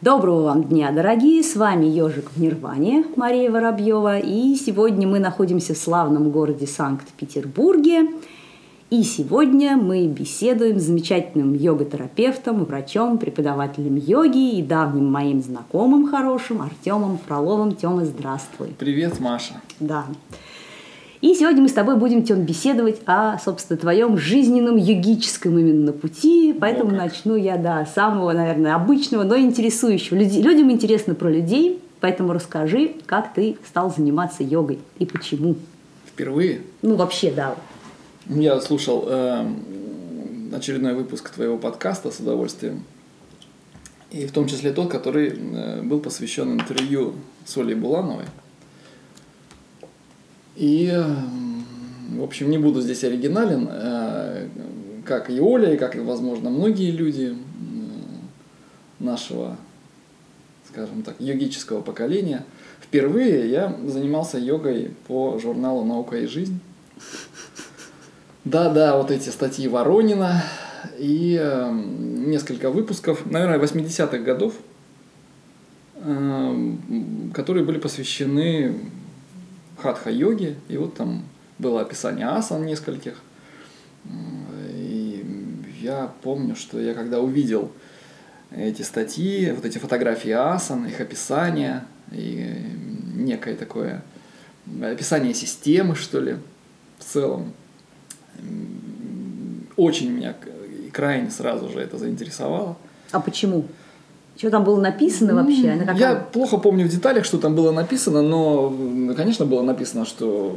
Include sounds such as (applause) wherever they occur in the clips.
Доброго вам дня, дорогие! С вами Ежик в Нирване, Мария Воробьева. И сегодня мы находимся в славном городе Санкт-Петербурге. И сегодня мы беседуем с замечательным йога-терапевтом, врачом, преподавателем йоги и давним моим знакомым хорошим Артемом Фроловым. Тёма, здравствуй. Привет, Маша. Да. И сегодня мы с тобой будем, Тем, беседовать о, собственно, твоем жизненном йогическом именно пути. Поэтому О, как. начну я, да, самого, наверное, обычного, но интересующего. Люди- людям интересно про людей, поэтому расскажи, как ты стал заниматься йогой и почему. Впервые Ну, вообще, да. я слушал эм, очередной выпуск твоего подкаста с удовольствием. И в том числе тот, который э, был посвящен интервью с Олей Булановой. И, в общем, не буду здесь оригинален, э, как и Оля, и как возможно, многие люди нашего, скажем так, йогического поколения. Впервые я занимался йогой по журналу «Наука и жизнь». Да-да, вот эти статьи Воронина и эм, несколько выпусков, наверное, 80-х годов, эм, которые были посвящены хатха-йоге. И вот там было описание асан нескольких. И я помню, что я когда увидел эти статьи, вот эти фотографии асан, их описание и некое такое описание системы, что ли, в целом, очень меня крайне сразу же это заинтересовало. А почему? Что там было написано вообще? Она какая- Я плохо помню в деталях, что там было написано, но, конечно, было написано, что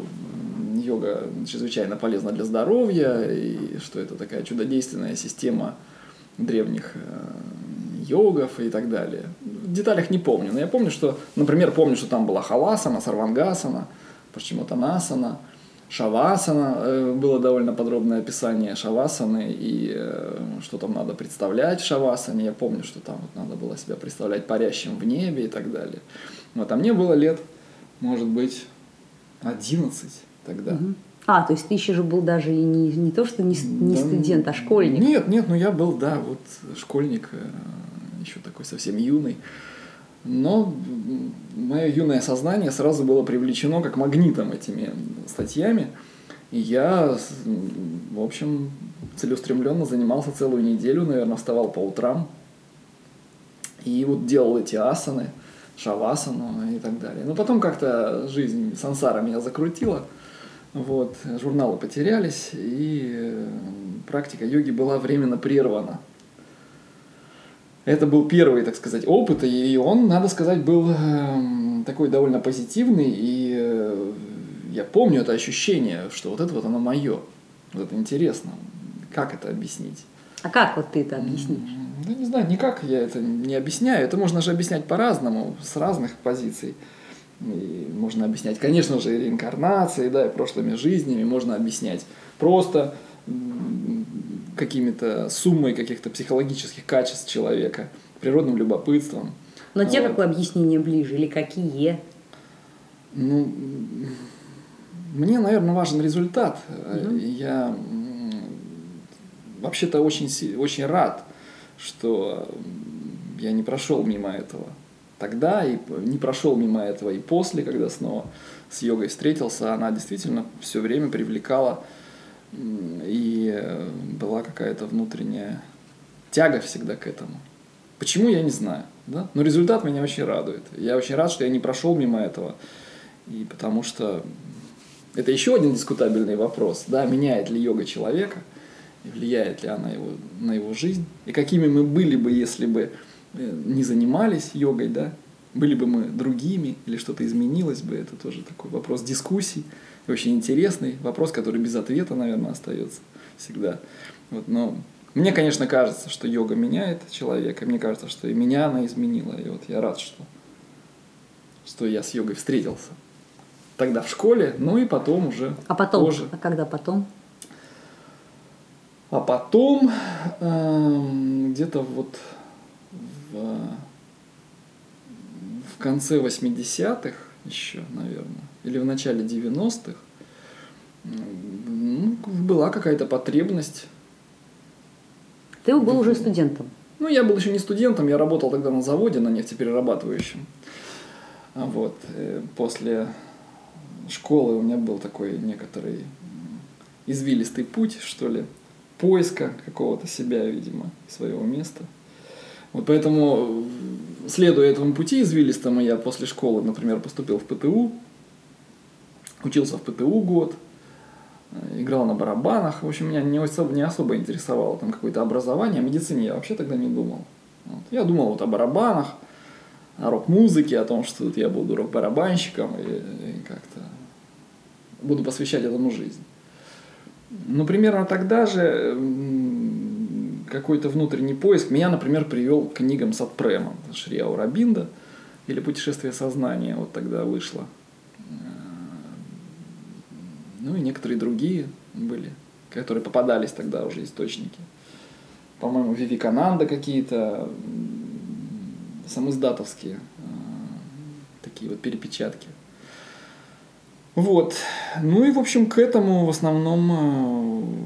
йога чрезвычайно полезна для здоровья, и что это такая чудодейственная система древних э, йогов и так далее. В деталях не помню, но я помню, что, например, помню, что там была халасана, сарвангасана, пашчимотанасана, шавасана, э, было довольно подробное описание шавасаны и э, что там надо представлять в шавасане. Я помню, что там вот надо было себя представлять парящим в небе и так далее. Вот, а мне было лет, может быть, 11 тогда. Мгм. А, то есть ты еще же был даже и не, не то, что не, не Да, студент, а школьник. Нет, нет, ну я был, да, вот школьник, еще такой совсем юный. Но мое юное сознание сразу было привлечено как магнитом этими статьями. И я, в общем, целеустремленно занимался целую неделю, наверное, вставал по утрам. И вот делал эти асаны, шавасану и так далее. Но потом как-то жизнь сансара меня закрутила. Вот, журналы потерялись, и э, практика йоги была временно прервана. Это был первый, так сказать, опыт, и он, надо сказать, был эм, такой довольно позитивный, и э, я помню это ощущение, что вот это вот оно мое. Вот это интересно. Как это объяснить? А как вот ты это объяснишь? Да не знаю, никак я это не объясняю. Это можно же объяснять по-разному, с разных позиций. И можно объяснять, конечно же, и реинкарнацией, да, и прошлыми жизнями. Можно объяснять просто какими-то суммой каких-то психологических качеств человека, природным любопытством. Но тебе Вот. какое объяснение ближе или какие? Ну, мне, наверное, важен результат. И Я вообще-то очень, очень рад, что я не прошел мимо этого тогда, и не прошел мимо этого и после, когда снова с йогой встретился. Она действительно все время привлекала, и э, была какая-то внутренняя тяга всегда к этому. Почему, я не знаю. Да? Но результат меня очень радует. Я очень рад, что я не прошел мимо этого. И потому что это еще один дискутабельный вопрос. Да, меняет ли йога человека, и влияет ли она его, на его жизнь. И какими мы были бы, если бы э, не занимались йогой, да? Были бы мы другими, или что-то изменилось бы, это тоже такой вопрос дискуссий. Очень интересный вопрос, который без ответа, наверное, остается всегда. Вот, но мне, конечно, кажется, что йога меняет человека. Мне кажется, что и меня она изменила. И вот я рад, что, что я с йогой встретился. Тогда в школе, ну и потом уже А потом? позже. А когда потом? А потом эм, где-то вот в, в конце 80-х еще, наверное, или в начале 90-х м, ну, была какая-то потребность Ты был уже студентом. Ну, я был еще не студентом, я работал тогда на заводе, на нефтеперерабатывающем. А Вот. э, После школы у меня был такой некоторый извилистый путь, что ли, поиска какого-то себя, видимо, своего места. Вот поэтому, следуя этому пути извилистому, я после школы, например, поступил в ПТУ, учился в ПТУ год, играл на барабанах. В общем, меня не особо, не особо интересовало там какое-то образование. О медицине я вообще тогда не думал. Вот. Я думал вот о барабанах, о рок-музыке, о том, что вот я буду рок-барабанщиком и, и как-то буду посвящать этому жизнь. Ну, примерно тогда же какой-то внутренний поиск меня, например, привел к книгам Сатпрема, Шри Аурабинда или «Путешествие сознания», вот тогда вышло. Ну и некоторые другие были, которые попадались тогда уже источники. По-моему, Вивикананда какие-то, м, самиздатовские э, такие вот перепечатки. Вот. Ну и, в общем, к этому в основном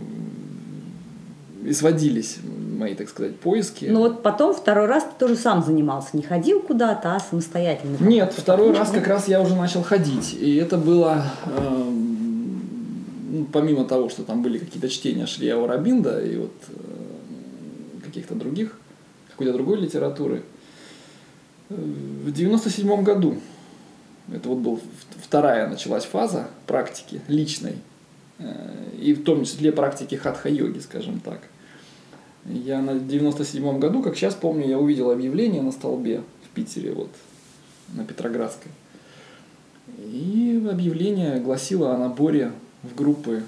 э, и сводились мои, так сказать, поиски. Ну вот потом второй раз ты тоже сам занимался, не ходил куда-то, а самостоятельно. Нет, второй раз как раз я уже начал ходить. И это было, э, помимо того, что там были какие-то чтения Шрия Рабинда и вот э, каких-то других, какой-то другой литературы, э, в 97 году, это вот была вторая началась фаза практики личной, э, и в том числе практики хатха-йоги, скажем так. Я на 97 году, как сейчас помню, я увидел объявление на столбе в Питере, вот, на Петроградской. И объявление гласило о наборе в группы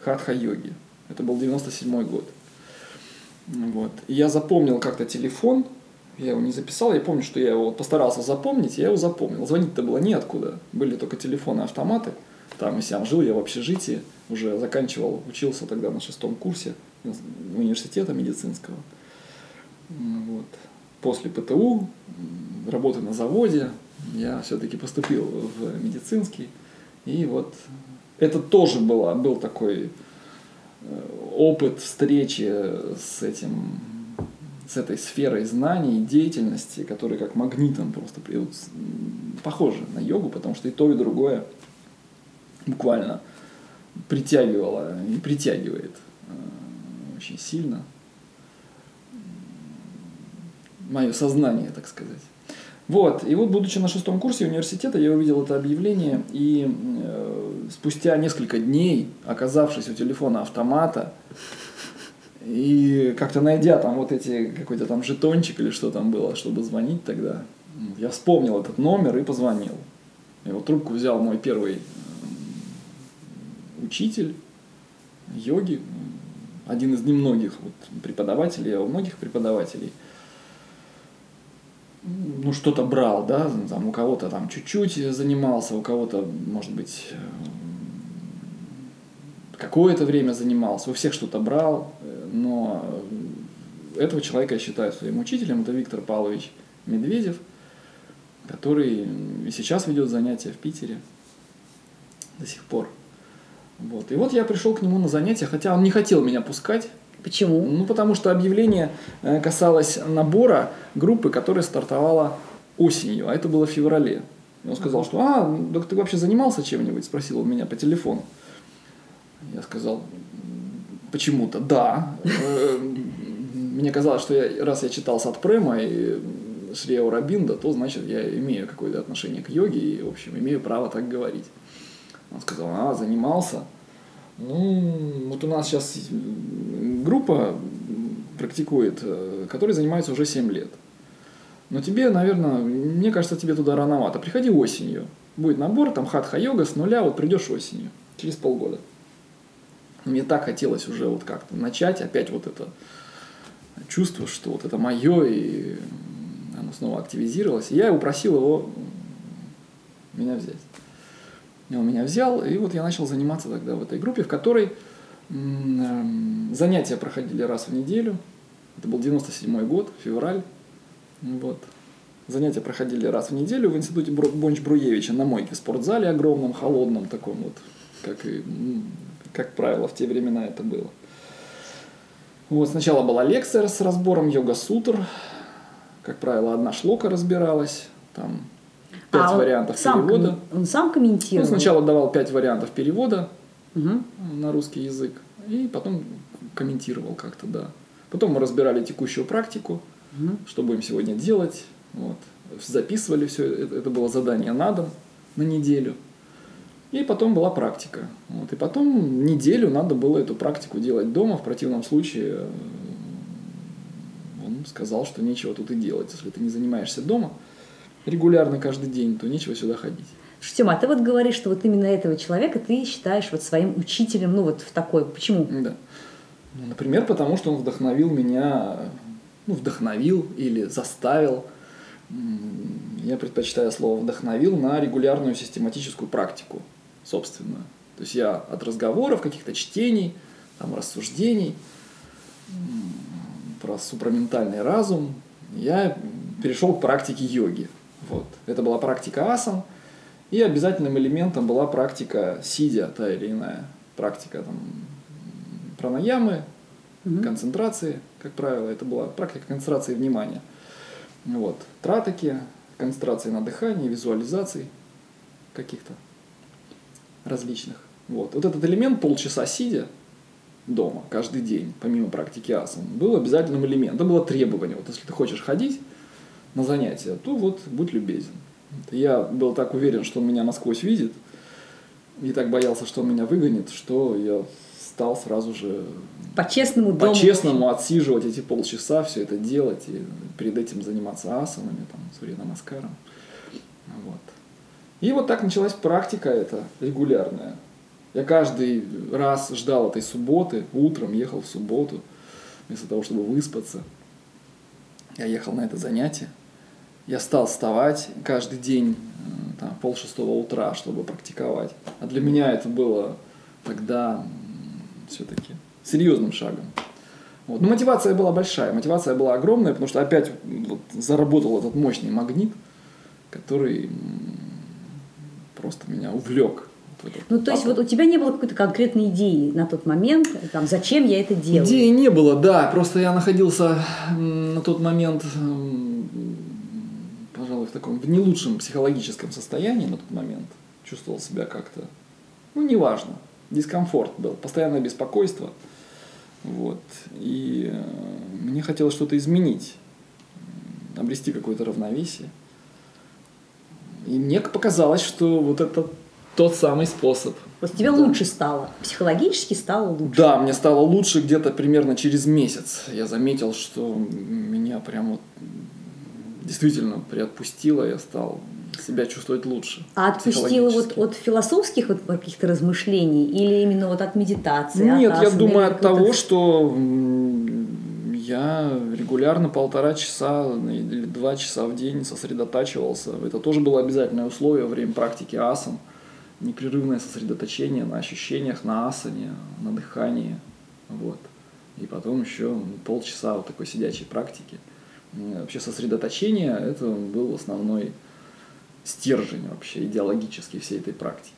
хатха-йоги. Это был 97 год. Вот. И я запомнил как-то телефон, я его не записал, я помню, что я его постарался запомнить, я его запомнил. Звонить-то было неоткуда, были только телефоны, автоматы. Там, если я жил я в общежитии, уже заканчивал, учился тогда на шестом курсе университета медицинского. Вот. После ПТУ, работы на заводе, я все-таки поступил в медицинский. И вот это тоже было, был такой опыт встречи с этим с этой сферой знаний деятельности, которые как магнитом просто вот, похожи на йогу, потому что и то, и другое буквально притягивало и притягивает очень сильно мое сознание, так сказать. Вот, и вот, будучи на шестом курсе университета, я увидел это объявление, и э, спустя несколько дней, оказавшись у телефона автомата, и как-то найдя там вот эти, какой-то там жетончик или что там было, чтобы звонить тогда, я вспомнил этот номер и позвонил. И вот трубку взял мой первый учитель йоги, один из немногих вот преподавателей, я у многих преподавателей, ну, что-то брал, да, там у кого-то там чуть-чуть занимался, у кого-то, может быть, какое-то время занимался, у всех что-то брал, но этого человека я считаю своим учителем, это Виктор Павлович Медведев, который сейчас ведет занятия в Питере до сих пор. Вот. И вот я пришел к нему на занятия, хотя он не хотел меня пускать. Почему? Ну, потому что объявление касалось набора группы, которая стартовала осенью, а это было в феврале. И он сказал, что «А, так ты вообще занимался чем-нибудь?» Спросил он меня по телефону. Я сказал, почему-то да. Мне казалось, что я, раз я читал Сатпрема и Шри Аурабинда, то значит я имею какое-то отношение к йоге и, в общем, имею право так говорить. Он сказал, а, занимался. Ну, вот у нас сейчас группа практикует, которая занимается уже 7 лет. Но тебе, наверное, мне кажется, тебе туда рановато. Приходи осенью. Будет набор, там хатха-йога с нуля, вот придешь осенью, через полгода. Мне так хотелось уже вот как-то начать опять вот это чувство, что вот это мое, и оно снова активизировалось. И я его просил его меня взять. И он меня взял, и вот я начал заниматься тогда в этой группе, в которой занятия проходили раз в неделю. Это был 97 год, февраль. Вот. Занятия проходили раз в неделю в институте Бонч-Бруевича на мойке в спортзале огромном, холодном таком вот, как и, как правило, в те времена это было. Вот сначала была лекция с разбором йога-сутр. Как правило, одна шлока разбиралась. Там пять А он вариантов сам перевода. коммен- Он сам Ну, комментировал? сначала давал пять вариантов перевода Мгм. на русский язык, и потом комментировал как-то, да. Потом мы разбирали текущую практику, Мгм. что будем сегодня делать. Вот. Записывали все, это, это было задание на дом, на неделю. И потом была практика. Вот. И потом неделю надо было эту практику делать дома. В противном случае э, он сказал, что нечего тут и делать. Если ты не занимаешься дома регулярно каждый день, то нечего сюда ходить. Слушай, Тёма, а ты вот говоришь, что вот именно этого человека ты считаешь вот своим учителем, ну вот в такой. Почему? Да. Ну, например, потому что он вдохновил меня, ну, вдохновил или заставил, я предпочитаю слово вдохновил, на регулярную систематическую практику собственную. То есть я от разговоров, каких-то чтений, там, рассуждений про супраментальный разум, я перешел к практике йоги. Вот. Это была практика асан, и обязательным элементом была практика сидя, та или иная практика там, пранаямы, Мгм. концентрации, как правило, это была практика концентрации внимания. Вот. Тратаки, концентрации на дыхании, визуализации каких-то различных. Вот. вот этот элемент полчаса сидя дома каждый день, помимо практики асан, был обязательным элементом. Это было требование. Вот если ты хочешь ходить на занятия, то вот будь любезен. Я был так уверен, что он меня насквозь видит, и так боялся, что он меня выгонит, что я стал сразу же По-честному по-честному отсиживать эти полчаса, все это делать, и перед этим заниматься асанами, там, сурья намаскаром. Вот. И вот так началась практика эта регулярная. Я каждый раз ждал этой субботы, утром ехал в субботу, вместо того, чтобы выспаться. Я ехал на это занятие. Я стал вставать каждый день там, пол шестого утра, чтобы практиковать. А для меня это было тогда все-таки серьезным шагом. Вот. Но мотивация была большая, мотивация была огромная, потому что опять вот заработал этот мощный магнит, который просто меня увлек. Ну, то есть вот у тебя не было какой-то конкретной идеи на тот момент, там, зачем я это делаю? Идеи не было, да, просто я находился на тот момент, таком в не лучшем психологическом состоянии на тот момент. Чувствовал себя как-то, ну, неважно, дискомфорт был, постоянное беспокойство. Вот. И э, мне хотелось что-то изменить, обрести какое-то равновесие. И мне показалось, что вот это тот самый способ. Вот тебе Да. лучше стало, психологически стало лучше. Да, мне стало лучше где-то примерно через месяц. Я заметил, что меня прям вот действительно приотпустило, я стал себя чувствовать лучше. А отпустила вот от философских вот каких-то размышлений или именно вот от медитации? Нет, от я асан, думаю от того, что я регулярно полтора часа или два часа в день сосредотачивался. Это тоже было обязательное условие во время практики асан. Непрерывное сосредоточение на ощущениях, на асане, на дыхании. Вот. И потом еще полчаса вот такой сидячей практики. М, Вообще сосредоточение – это был основной стержень вообще идеологический всей этой практики.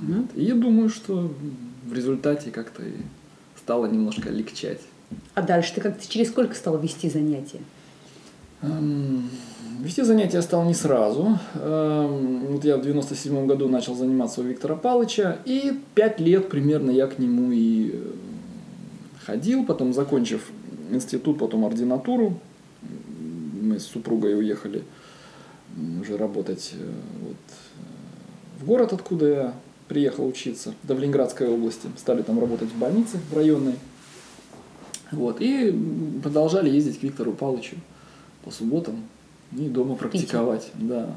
Мгм. И я думаю, что в результате как-то и стало немножко легчать. А дальше ты как-то через сколько стал вести занятия? Эм, Вести занятия я стал не сразу. Эм, Вот я в 97 году начал заниматься у Виктора Палыча, и пять лет примерно я к нему и э, ходил, потом закончив институт, потом ординатуру, с супругой уехали уже работать э, вот, э, в город, откуда я приехал учиться, до в Ленинградской области. Стали там работать в больнице в районной. Вот, и продолжали ездить к Виктору Павловичу по субботам и дома практиковать. Да,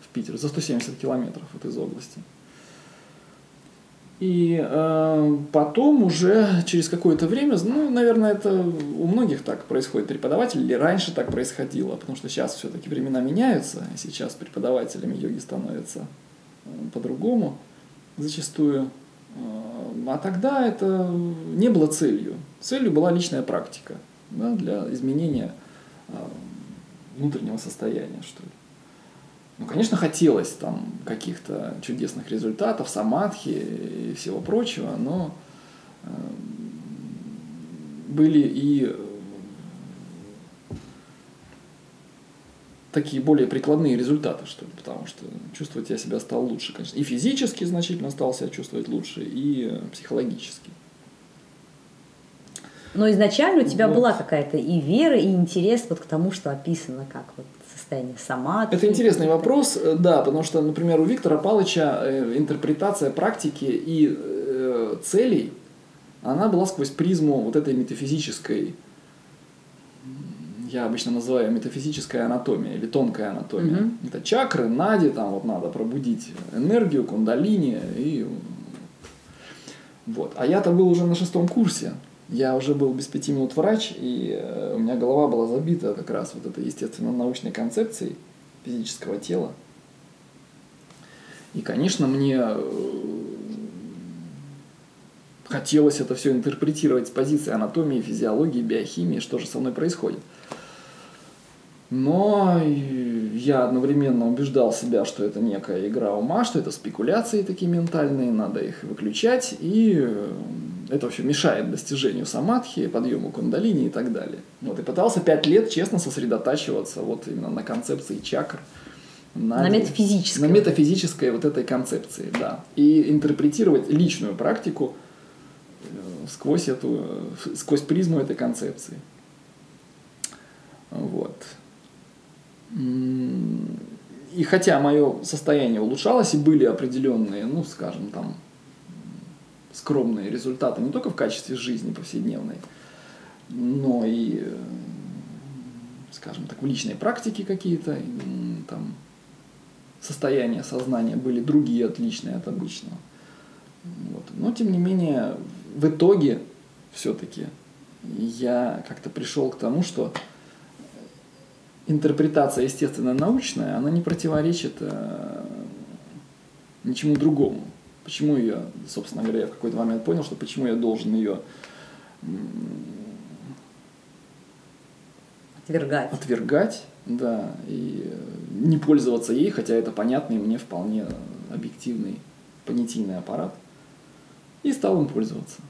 в Питер, за 170 километров вот из области. И э, потом уже через какое-то время, ну, наверное, это у многих так происходит, преподавателей, или раньше так происходило, потому что сейчас все-таки времена меняются, и сейчас преподавателями йоги становятся э, по-другому зачастую. Э, А тогда это не было целью. Целью была личная практика да, для изменения э, внутреннего состояния, что ли. Ну, конечно, хотелось там каких-то чудесных результатов, самадхи и всего прочего, но э, были и такие более прикладные результаты, что ли, потому что чувствовать я себя стал лучше, конечно. И физически значительно стал себя чувствовать лучше, и психологически. Но изначально у тебя вот. была какая-то и вера, и интерес вот к тому, что описано как вот состояние сама. Это интересный вопрос, э, да, потому что, например, у Виктора Палыча э, интерпретация практики и э, целей, она была сквозь призму вот этой метафизической я обычно называю метафизическая анатомия или тонкая анатомия. Угу. Это чакры, нади, там вот надо пробудить энергию, кундалини и вот. А я-то был уже на шестом курсе. Я уже был без пяти минут врач, и э, у меня голова была забита как раз вот этой естественно-научной концепцией физического тела. И, конечно, мне э, хотелось это все интерпретировать с позиции анатомии, физиологии, биохимии, что же со мной происходит. Но я одновременно убеждал себя, что это некая игра ума, что это спекуляции такие ментальные, надо их выключать, и э, это вообще мешает достижению самадхи, подъему кундалини и так далее. Вот, и пытался пять лет честно сосредотачиваться вот именно на концепции чакр. На, на метафизической. На метафизической вот этой концепции, да. И интерпретировать личную практику э, сквозь, эту, э, сквозь призму этой концепции. Вот. И хотя мое состояние улучшалось, и были определенные, ну, скажем, там, скромные результаты не только в качестве жизни повседневной, но и, скажем так, в личной практике какие-то, там, состояния сознания были другие, отличные от обычного. Вот. Но, тем не менее, в итоге все-таки я как-то пришел к тому, что интерпретация естественно-научная, она не противоречит э, ничему другому. Почему ее, собственно говоря, я в какой-то момент понял, что почему я должен ее отвергать. Отвергать, да, и не пользоваться ей, хотя это понятный мне вполне объективный понятийный аппарат, и стал им пользоваться.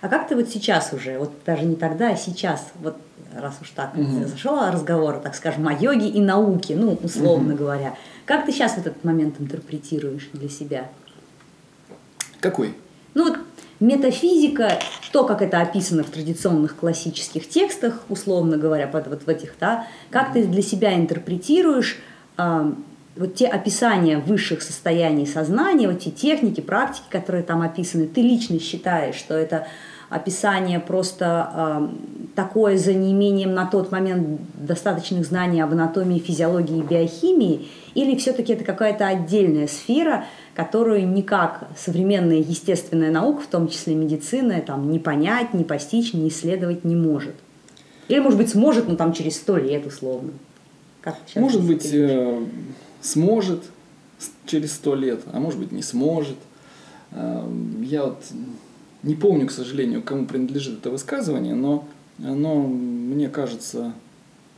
А как ты вот сейчас уже, вот даже не тогда, а сейчас, вот раз уж так угу. зашел разговор, так скажем, о йоге и науке, ну, условно угу. говоря, как ты сейчас этот момент интерпретируешь для себя? Какой? Ну вот метафизика, то, как это описано в традиционных классических текстах, условно говоря, под, вот в этих, да, как ты для себя интерпретируешь э, вот те описания высших состояний сознания, вот те техники, практики, которые там описаны, ты лично считаешь, что это описание просто э, такое за неимением на тот момент достаточных знаний об анатомии, физиологии и биохимии, или все-таки это какая-то отдельная сфера, которую никак современная естественная наука, в том числе медицина, там, не понять, не постичь, не исследовать не может. Или, может быть, сможет, но там через сто лет условно. Как может быть, э, сможет через сто лет, а может быть, не сможет. Э, я вот не помню, к сожалению, кому принадлежит это высказывание, но оно мне кажется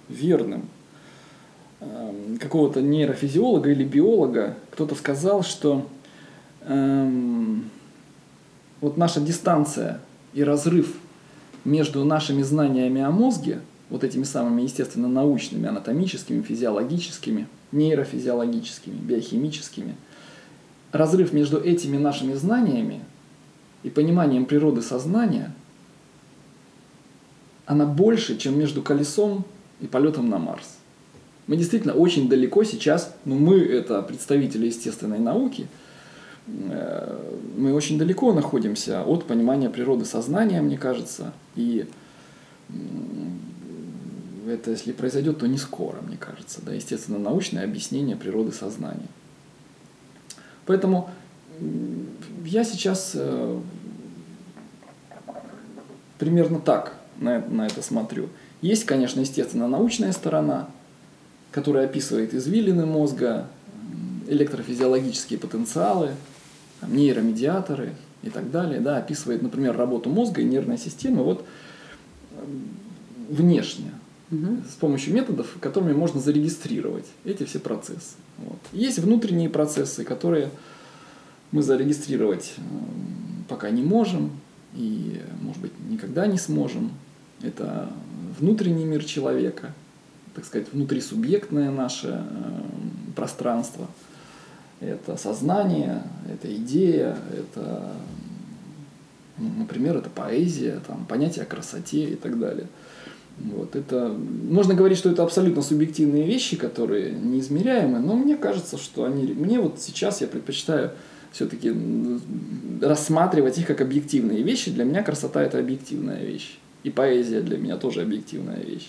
верным. Эм, какого-то нейрофизиолога или биолога кто-то сказал, что эм, вот наша дистанция и разрыв между нашими знаниями о мозге, вот этими самыми естественно научными, анатомическими, физиологическими, нейрофизиологическими, биохимическими, разрыв между этими нашими знаниями и пониманием природы сознания, она больше, чем между колесом и полетом на Марс. Мы действительно очень далеко сейчас, ну мы это представители естественной науки, э, мы очень далеко находимся от понимания природы сознания, мне кажется, и это, если произойдет, то не скоро, мне кажется, да, естественно, научное объяснение природы сознания. Поэтому я сейчас э, примерно так на, на это смотрю. Есть, конечно, естественно, научная сторона, которая описывает извилины мозга, электрофизиологические потенциалы, там, нейромедиаторы и так далее, да, описывает, например, работу мозга и нервной системы вот внешне, угу. с помощью методов, которыми можно зарегистрировать эти все процессы. Вот. Есть внутренние процессы, которые мы зарегистрировать пока не можем и, может быть, никогда не сможем. Это внутренний мир человека, так сказать, внутрисубъектное наше э, пространство. Это сознание, это идея, это, например, это поэзия, там, понятие о красоте и так далее. Вот, это, можно говорить, что это абсолютно субъективные вещи, которые неизмеряемы, но мне кажется, что они, мне вот сейчас я предпочитаю все-таки рассматривать их как объективные вещи. Для меня красота это объективная вещь. И поэзия для меня тоже объективная вещь.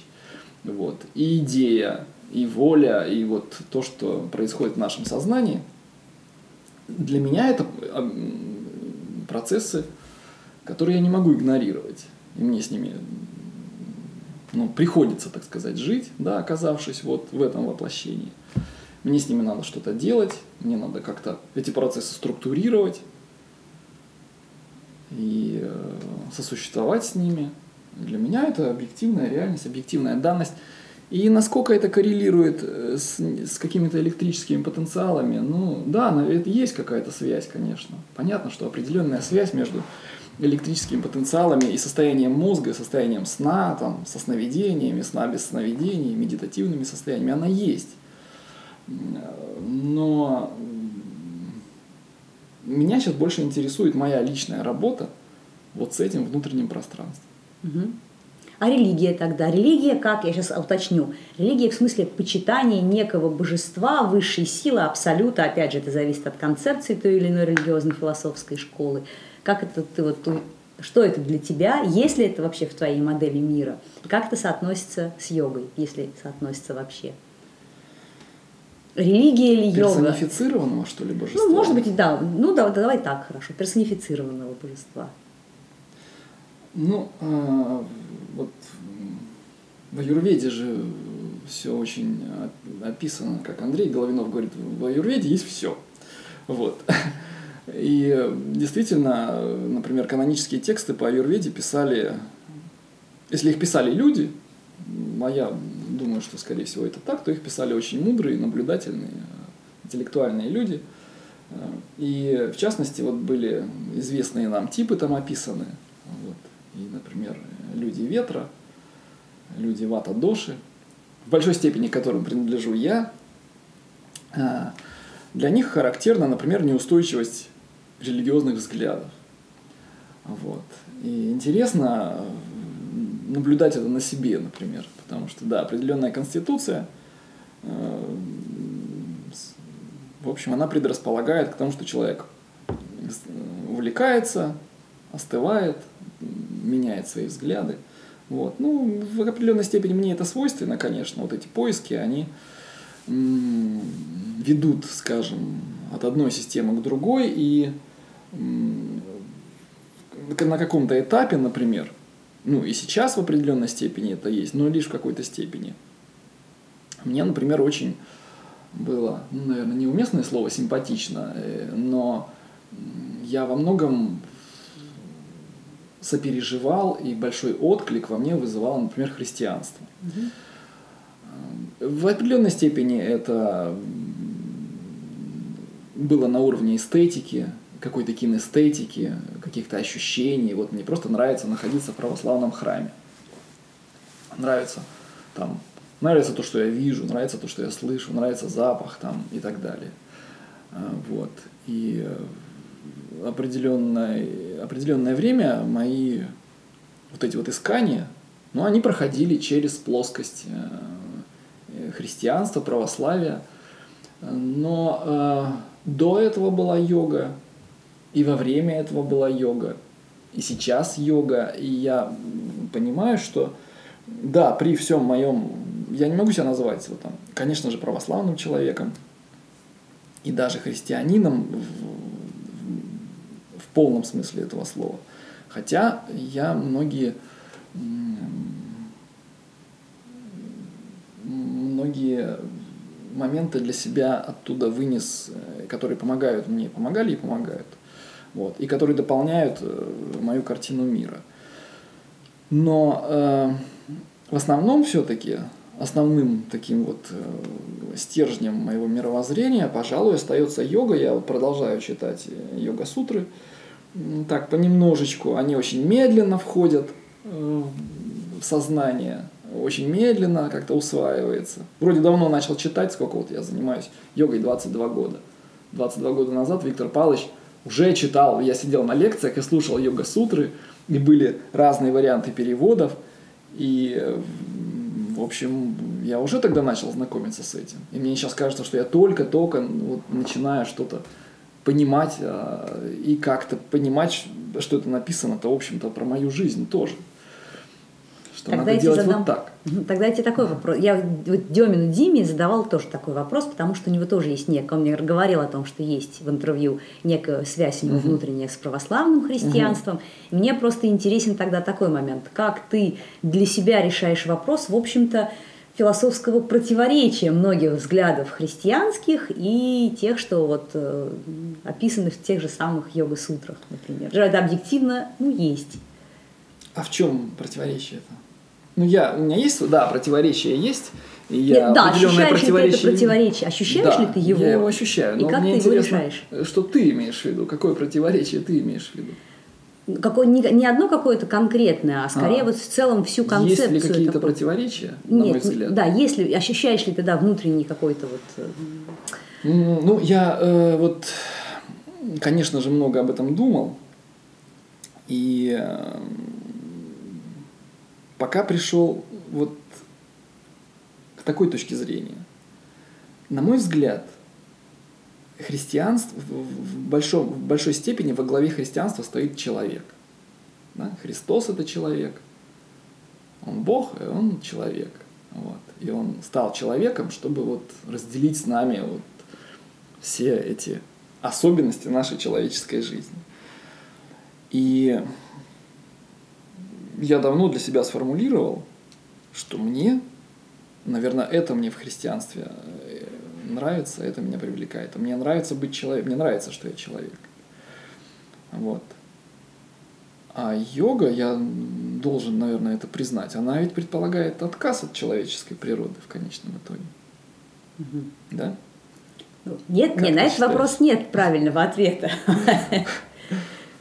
Вот. И идея, и воля, и вот то, что происходит в нашем сознании, для меня это процессы, которые я не могу игнорировать. И мне с ними ну, приходится, так сказать, жить, да, оказавшись вот в этом воплощении. Мне с ними надо что-то делать, мне надо как-то эти процессы структурировать и э, сосуществовать с ними. Для меня это объективная реальность, объективная данность. И насколько это коррелирует э, с, с какими-то электрическими потенциалами, ну да, это есть какая-то связь, конечно. Понятно, что определенная связь между электрическими потенциалами и состоянием мозга, состоянием сна, там, со сновидениями, сна без сновидений, медитативными состояниями, она есть. Но меня сейчас больше интересует моя личная работа вот с этим внутренним пространством. Угу. А религия тогда? Религия, как я сейчас уточню, религия в смысле почитания некого божества, высшей силы, абсолюта, опять же, это зависит от концепции той или иной религиозно-философской школы. Как это ты вот что это для тебя, если это вообще в твоей модели мира? Как это соотносится с йогой, если соотносится вообще? Религия или йога? Персонифицированного, что ли, божества? Ну, может быть, да. Ну, да, давай так, хорошо. Персонифицированного божества. Ну, а, вот в Аюрведе же все очень описано, как Андрей Головинов говорит, в Аюрведе есть все. Вот. И действительно, например, канонические тексты по аюрведе писали, если их писали люди, а я думаю, что, скорее всего, это так, то их писали очень мудрые, наблюдательные, интеллектуальные люди. И, в частности, вот были известные нам типы там описаны. Вот. И, например, люди ветра, люди вата доши, в большой степени которым принадлежу я, а, для них характерна, например, неустойчивость религиозных взглядов. Вот. И интересно наблюдать это на себе, например, потому что, да, определенная конституция, э, в общем, она предрасполагает к тому, что человек увлекается, остывает, меняет свои взгляды. Вот. Ну, в определенной степени мне это свойственно, конечно. Вот эти поиски, они ведут, скажем, от одной системы к другой, и на каком-то этапе, например, ну и сейчас в определенной степени это есть, но лишь в какой-то степени. Мне, например, очень было, ну, наверное, неуместное слово симпатично, э, но я во многом сопереживал, и большой отклик во мне вызывало, например, христианство. Угу. В определенной степени это было на уровне эстетики, какой-то кинестетики, каких-то ощущений. Вот мне просто нравится находиться в православном храме. Нравится там, нравится то, что я вижу, нравится то, что я слышу, нравится запах там и так далее. А, вот. И э, определенное, определенное время мои вот эти вот искания, ну, они проходили через плоскость э, христианства, православия. Но э, до этого была йога, и во время этого была йога, и сейчас йога. И я понимаю, что да, при всем моем, я не могу себя называть вот там, конечно же, православным человеком и даже христианином полном смысле этого слова. Хотя я многие многие моменты для себя оттуда вынес, э, которые помогают мне, помогали и помогают вот, и которые дополняют э, мою картину мира. Но э, в основном все-таки основным таким вот э, стержнем моего мировоззрения, пожалуй, остается йога. Я продолжаю читать э, йога-сутры. Так, понемножечку. Они очень медленно входят э, в сознание очень медленно как-то усваивается. Вроде давно начал читать, сколько вот я занимаюсь йогой 22 года. 22 года назад Виктор Павлович уже читал, я сидел на лекциях и слушал йога-сутры, и были разные варианты переводов, и, в общем, я уже тогда начал знакомиться с этим. И мне сейчас кажется, что я только-только вот начинаю что-то понимать а, и как-то понимать, что это написано-то, в общем-то, про мою жизнь тоже. Что Тогда надо делать задам- вот так. Тогда я тебе такой вопрос. Я вот Демину Диме задавал тоже такой вопрос, потому что у него тоже есть некая, он мне говорил о том, что есть в интервью некая связь у него внутренняя с православным христианством. И Мне просто интересен тогда такой момент. Как ты для себя решаешь вопрос, в общем-то, философского противоречия многих взглядов христианских и тех, что вот э, описаны в тех же самых йога-сутрах, например. Это объективно, ну, есть. А в чем противоречие это? Ну, я, у меня есть, да, противоречие есть. И я Нет, да, ощущаешь ли ты это противоречие- противоречие? Ощущаешь Да, ли ты его? Я его ощущаю. И но как мне ты его решаешь? Что ты имеешь в виду? Какое противоречие ты имеешь в виду? Какое, не, не одно какое-то конкретное, а скорее А. вот в целом всю концепцию. Есть ли какие-то такой. противоречия, на мой Нет, взгляд? да, если ощущаешь ли ты да, внутренний какой-то вот э, Ну, я э, вот, конечно же, много об этом думал. И э, пока пришел вот к такой точке зрения. На мой взгляд, христианство в, большом, в большой степени во главе христианства стоит человек. Да? Христос это человек. Он Бог, и он человек. Вот. И он стал человеком, чтобы вот разделить с нами вот все эти особенности нашей человеческой жизни. И я давно для себя сформулировал, что мне, наверное, это мне в христианстве э, нравится, это меня привлекает. Мне нравится быть человеком, мне нравится, что я человек. Вот. А йога, я должен, наверное, это признать, она ведь предполагает отказ от человеческой природы в конечном итоге. Да? ну, нет, Как нет, на этот вопрос нет правильного ответа.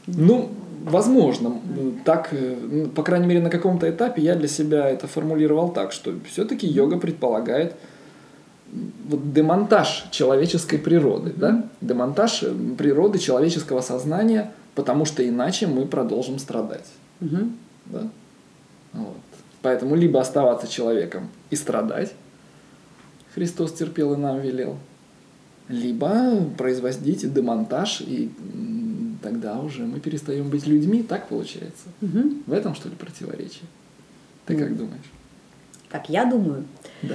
Ну, возможно, так, ну, по крайней мере, на каком-то этапе я для себя это формулировал так, что все-таки йога предполагает вот демонтаж человеческой природы, да? Демонтаж э, природы человеческого сознания, потому что иначе мы продолжим страдать, Мгм. да? Вот. Поэтому либо оставаться человеком и страдать, Христос терпел и нам велел, либо производить демонтаж, и тогда уже мы перестаем быть людьми, так получается. Мгм. В этом, что ли, противоречие? Ты как думаешь? Как я думаю, Да.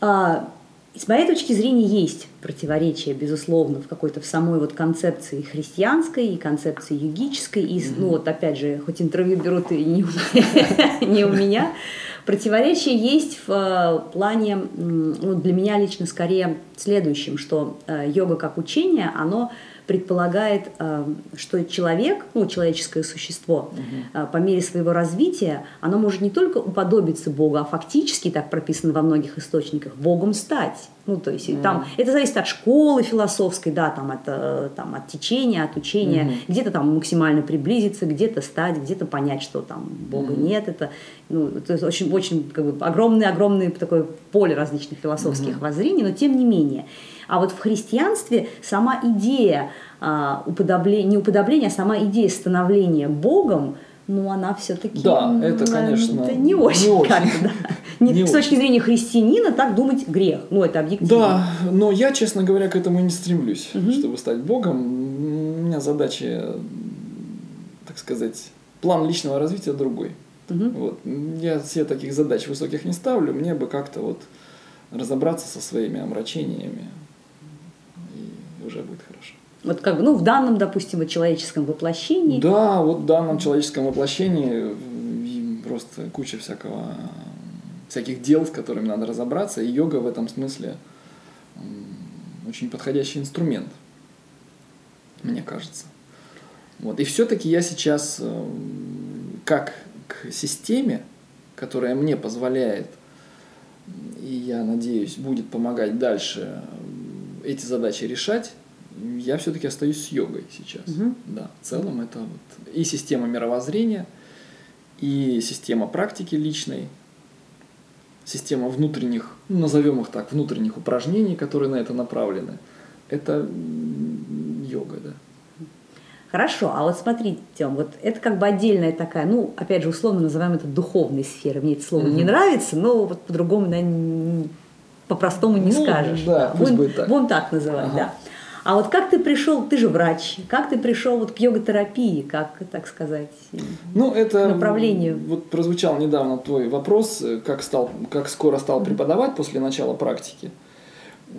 А, с моей точки зрения есть противоречие, безусловно, в какой-то в самой вот концепции христианской и концепции югической. И, ну вот опять же, хоть интервью берут и не у меня, (laughs) противоречие есть в э, плане, ну, для меня лично скорее следующем, что э, йога как учение, оно предполагает, э, что человек, ну, человеческое существо, э, по мере своего развития, оно может не только уподобиться Богу, а фактически, так прописано во многих источниках, Богом стать. Ну, то есть там это зависит от школы философской, да, там от, э, там, от течения, от учения. Мгм. Где-то там максимально приблизиться, где-то стать, где-то понять, что там Бога нет. Это, ну, то есть очень, очень как бы, огромное-огромное такое поле различных философских воззрений, но тем не менее. А вот в христианстве сама идея а, уподобления, не уподобления, а сама идея становления Богом, ну, она все-таки Да, это, конечно, не очень, не очень. да. (laughs) Не- Не с точки зрения христианина так думать грех. Ну, это объективно. Да, но я, честно говоря, к этому и не стремлюсь, чтобы стать Богом. У меня задача, так сказать, план личного развития другой. Мгм. Вот. Я себе таких задач высоких не ставлю, мне бы как-то вот разобраться со своими омрачениями, уже будет хорошо. Вот как бы, ну, в данном, допустим, вот человеческом воплощении. Да, вот в данном человеческом воплощении просто куча всякого, всяких дел, с которыми надо разобраться, и йога в этом смысле очень подходящий инструмент, мне кажется. Вот. И все-таки я сейчас эм, как к системе, которая мне позволяет, и я надеюсь, будет помогать дальше эти задачи решать, я все-таки остаюсь с йогой сейчас. Мгм. Да, в целом это вот и система мировоззрения, и система практики личной, система внутренних, ну, назовем их так, внутренних упражнений, которые на это направлены, это йога, да. Хорошо, а вот смотрите, Тем, вот это как бы отдельная такая, ну, опять же, условно называем это духовной сферой. Мне это слово mm-hmm. не нравится, но вот по-другому, да, по-простому не ну, скажешь. Да, пусть будем, будет так. Будем так называть, ага. да. А вот как ты пришел, ты же врач, как ты пришел вот к йога-терапии, как, так сказать, ну, это направлению? Вот прозвучал недавно твой вопрос, как, стал, как скоро стал преподавать после начала практики.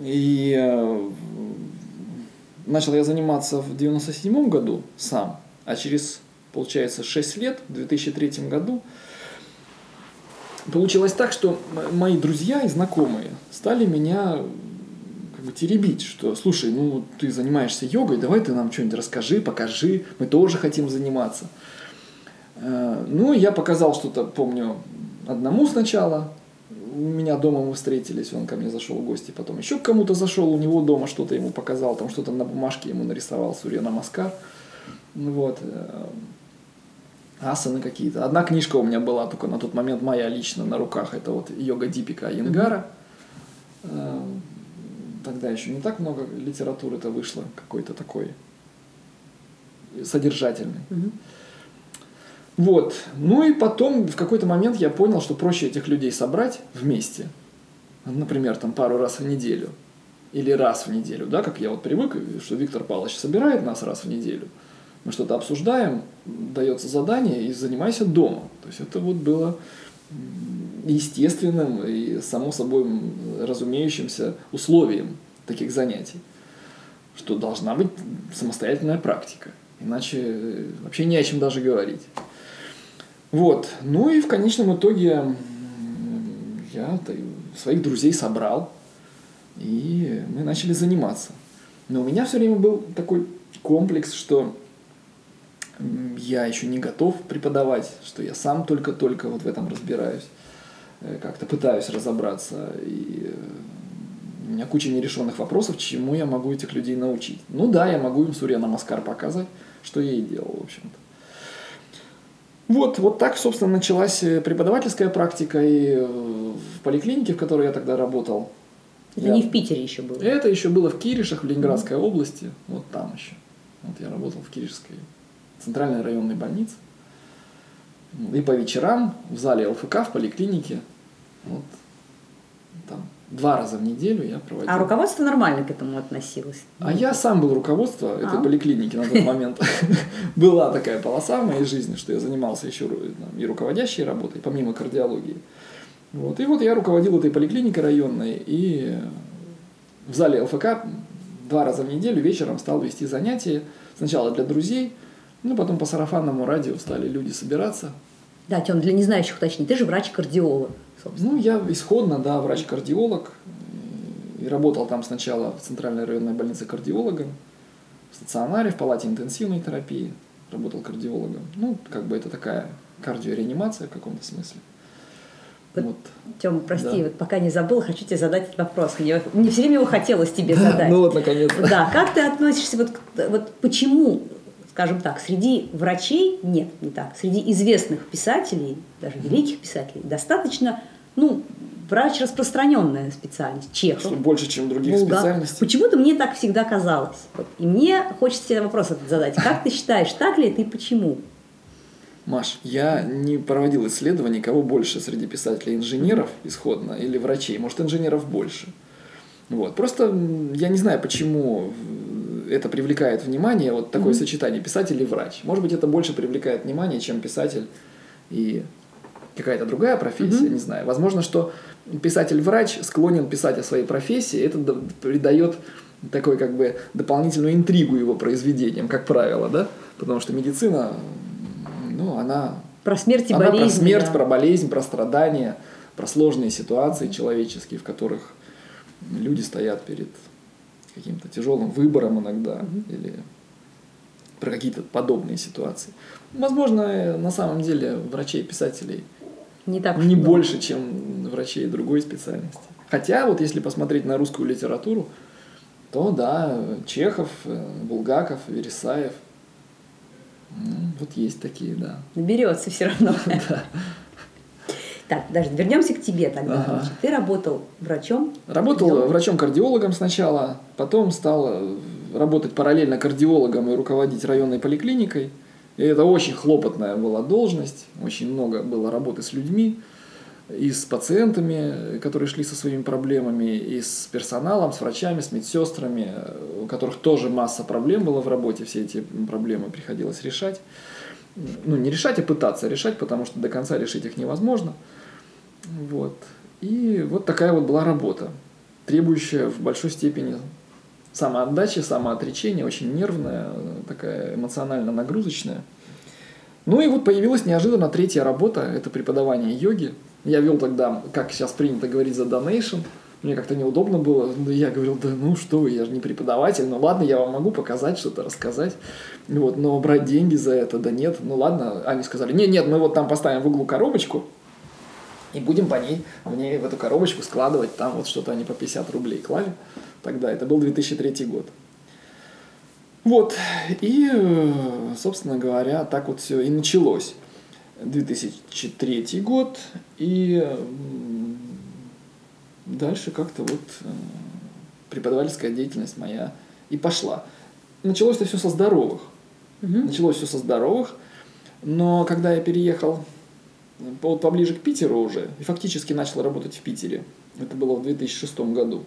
И э, начал я заниматься в 97 году сам, а через, получается, 6 лет, в 2003 году, получилось так, что мои друзья и знакомые стали меня как бы теребить, что, слушай, ну ты занимаешься йогой, давай ты нам что-нибудь расскажи, покажи, мы тоже хотим заниматься. Э, ну, я показал что-то, помню, одному сначала, у меня дома мы встретились, он ко мне зашел в гости, потом еще к кому-то зашел, у него дома что-то ему показал, там что-то на бумажке ему нарисовал Сурья Намаскар. Вот. Асаны какие-то. Одна книжка у меня была только на тот момент моя лично на руках. Это вот йога Дипика Янгара. Э, тогда еще не так много литературы-то вышло какой-то такой содержательный. Mm-hmm. Вот. Ну и потом в какой-то момент я понял, что проще этих людей собрать вместе. Например, там пару раз в неделю. Или раз в неделю, да, как я вот привык, что Виктор Павлович собирает нас раз в неделю. Мы что-то обсуждаем, дается задание и занимайся дома. То есть это вот было естественным и само собой разумеющимся условием таких занятий, что должна быть самостоятельная практика. Иначе вообще не о чем даже говорить. Вот. Ну и в конечном итоге я своих друзей собрал, и мы начали заниматься. Но у меня все время был такой комплекс, что я еще не готов преподавать, что я сам только-только вот в этом разбираюсь, э, как-то пытаюсь разобраться, и э, у меня куча нерешенных вопросов, чему я могу этих людей научить. Ну да, я могу им Сурья Намаскар показать, что я и делал, в общем-то. Вот, вот так, собственно, началась э, преподавательская практика и в поликлинике, в которой я тогда работал. Это я... не в Питере еще было? Это еще было в Киришах, в Ленинградской mm-hmm. области, вот там еще. Вот я работал в Киришской центральной районной больнице. И по вечерам в зале ЛФК, в поликлинике, вот, там, два раза в неделю я проводил. А руководство нормально к этому относилось? А я сам был руководство этой а? поликлиники на тот момент. (laughs) Была такая полоса в моей жизни, что я занимался еще и руководящей работой, помимо кардиологии. Вот. И вот я руководил этой поликлиникой районной, и в зале ЛФК два раза в неделю вечером стал вести занятия. Сначала для друзей – ну, потом по сарафанному радио стали люди собираться. Да, Тём, для незнающих уточни, ты же врач-кардиолог, собственно. Ну, я исходно, да, врач-кардиолог. И работал там сначала в Центральной районной больнице кардиологом, в стационаре, в палате интенсивной терапии работал кардиологом. Ну, как бы это такая кардиореанимация в каком-то смысле. Вот, вот. Тём, прости, да. вот пока не забыл, хочу тебе задать этот вопрос. Мне, мне все время его хотелось тебе задать. ну вот, наконец-то. Да, как ты относишься, вот, вот почему скажем так, среди врачей, нет, не так, среди известных писателей, даже великих писателей, достаточно, ну, врач распространенная специальность, Чехов. Что больше, чем других Булгак. специальностей. Почему-то мне так всегда казалось. Вот. И мне хочется тебе вопрос задать. Как ты считаешь, так ли это и почему? Маш, я не проводил исследований, кого больше среди писателей инженеров исходно или врачей. Может, инженеров больше. Вот. Просто я не знаю, почему это привлекает внимание, вот такое mm-hmm. сочетание писатель и врач. Может быть, это больше привлекает внимание, чем писатель и какая-то другая профессия, mm-hmm. не знаю. Возможно, что писатель-врач склонен писать о своей профессии, это придает такой как бы дополнительную интригу его произведениям, как правило, да, потому что медицина, ну, она... Про смерть и она болезнь. про смерть, да. про болезнь, про страдания, про сложные ситуации человеческие, в которых люди стоят перед каким-то тяжелым выбором иногда mm-hmm. или про какие-то подобные ситуации. Возможно, на самом деле врачей писателей не, так не больше, чем врачей другой специальности. Хотя вот если посмотреть на русскую литературу, то да, Чехов, Булгаков, Вересаев, Ну, вот есть такие, да. Наберется все равно. (laughs) Так, даже вернемся к тебе тогда. Ага. Значит, ты работал врачом? Работал Кардиологом? врачом-кардиологом сначала, потом стал э, работать параллельно кардиологом и руководить районной поликлиникой. И это очень хлопотная была должность, очень много было работы с людьми, и с пациентами, которые шли со своими проблемами, и с персоналом, с врачами, с медсестрами, у которых тоже масса проблем было в работе, все эти проблемы приходилось решать. Ну, не решать, а пытаться решать, потому что до конца решить их невозможно. Вот. И вот такая вот была работа, требующая в большой степени самоотдачи, самоотречения, очень нервная, такая эмоционально нагрузочная. Ну и вот появилась неожиданно третья работа, это преподавание йоги. Я вел тогда, как сейчас принято говорить, за donation. Мне как-то неудобно было. Ну, Я говорил, да ну что вы, я же не преподаватель. Ну ладно, я вам могу показать что-то, рассказать. Вот, но брать деньги за это, да нет. Ну ладно, они сказали, нет, нет, мы вот там поставим в углу коробочку, и будем по ней, в ней, в эту коробочку складывать там вот что-то они по 50 рублей клали. Тогда это был 2003 год. Вот, и, собственно говоря, так вот все и началось. 2003 год, и дальше как-то вот э, преподавательская деятельность моя и пошла. Началось это все со здоровых. Мгм. Началось все со здоровых, но когда я переехал поближе к Питеру уже, и фактически начал работать в Питере, это было в 2006 году,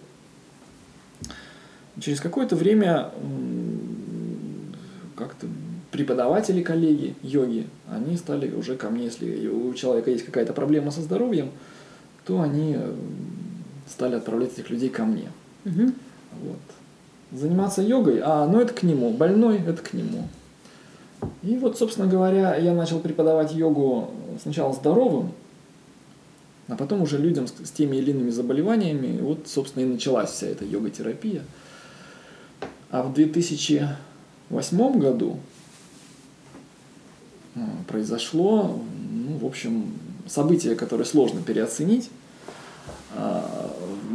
через какое-то время как-то преподаватели, коллеги, йоги, они стали уже ко мне, если у человека есть какая-то проблема со здоровьем, то они стали отправлять этих людей ко мне. Мгм. Вот. Заниматься йогой, а, ну это к нему, больной это к нему. И вот, собственно говоря, я начал преподавать йогу сначала здоровым, а потом уже людям с, с теми или иными заболеваниями. И вот, собственно, и началась вся эта йога-терапия. А в 2008 году э, произошло, ну, в общем, событие, которое сложно переоценить. А,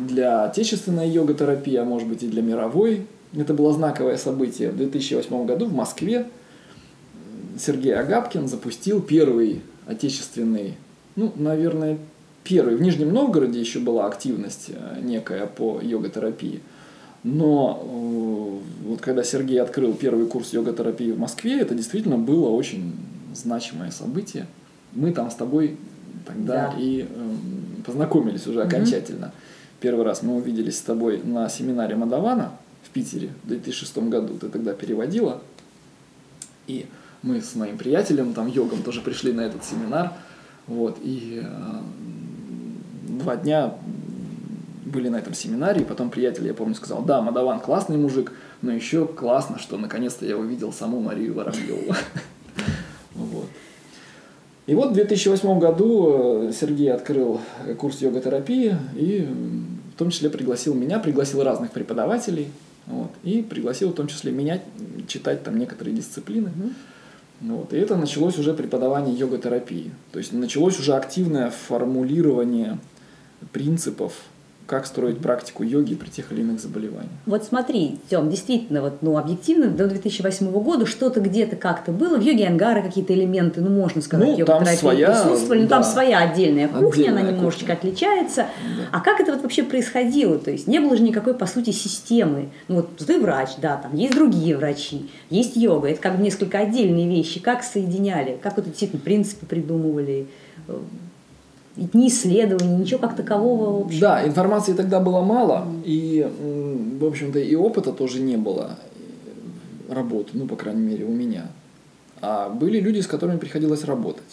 Для отечественной йога-терапии, а может быть и для мировой. Это было знаковое событие. В 2008 году в Москве Сергей Агапкин запустил первый отечественный, ну, наверное, первый. В Нижнем Новгороде еще была активность э, некая по йога-терапии. Но э, вот когда Сергей открыл первый курс йога-терапии в Москве, это действительно было очень значимое событие. Мы там с тобой тогда Да. и эм, познакомились уже окончательно. Первый раз мы увиделись с тобой на семинаре Мадавана в Питере в 2006 году. Ты тогда переводила. И мы с моим приятелем, там, йогом, тоже пришли на этот семинар. Вот, и э, два дня были на этом семинаре, и потом приятель, я помню, сказал, да, Мадаван классный мужик, но еще классно, что наконец-то я увидел саму Марию Воробьеву. (laughs) Вот. И вот в 2008 году э, Сергей открыл курс йога-терапии и в том числе пригласил меня, пригласил разных преподавателей, вот, и пригласил в том числе меня читать там некоторые дисциплины. Вот. И это началось уже преподавание йога-терапии. То есть началось уже активное формулирование принципов, как строить практику йоги при тех или иных заболеваниях. Вот смотри, Тем, действительно, вот, ну, объективно, до 2008 года что-то где-то как-то было. В йоге Ангара какие-то элементы, ну, можно сказать, Ну, йога-терапии своя, присутствовали. Ну, там да. своя отдельная кухня, Отдельная она немножечко кухня. отличается. А как это вот вообще происходило? То есть не было же никакой, по сути, системы. Ну, вот ты врач, да, там есть другие врачи, есть йога. Это как бы несколько отдельные вещи. Как соединяли? Как вот действительно принципы придумывали? Ни исследований, ничего как такового вообще. Да, информации тогда было мало, и, в общем-то, и опыта тоже не было э, работы, ну, по крайней мере, у меня. А были люди, с которыми приходилось работать.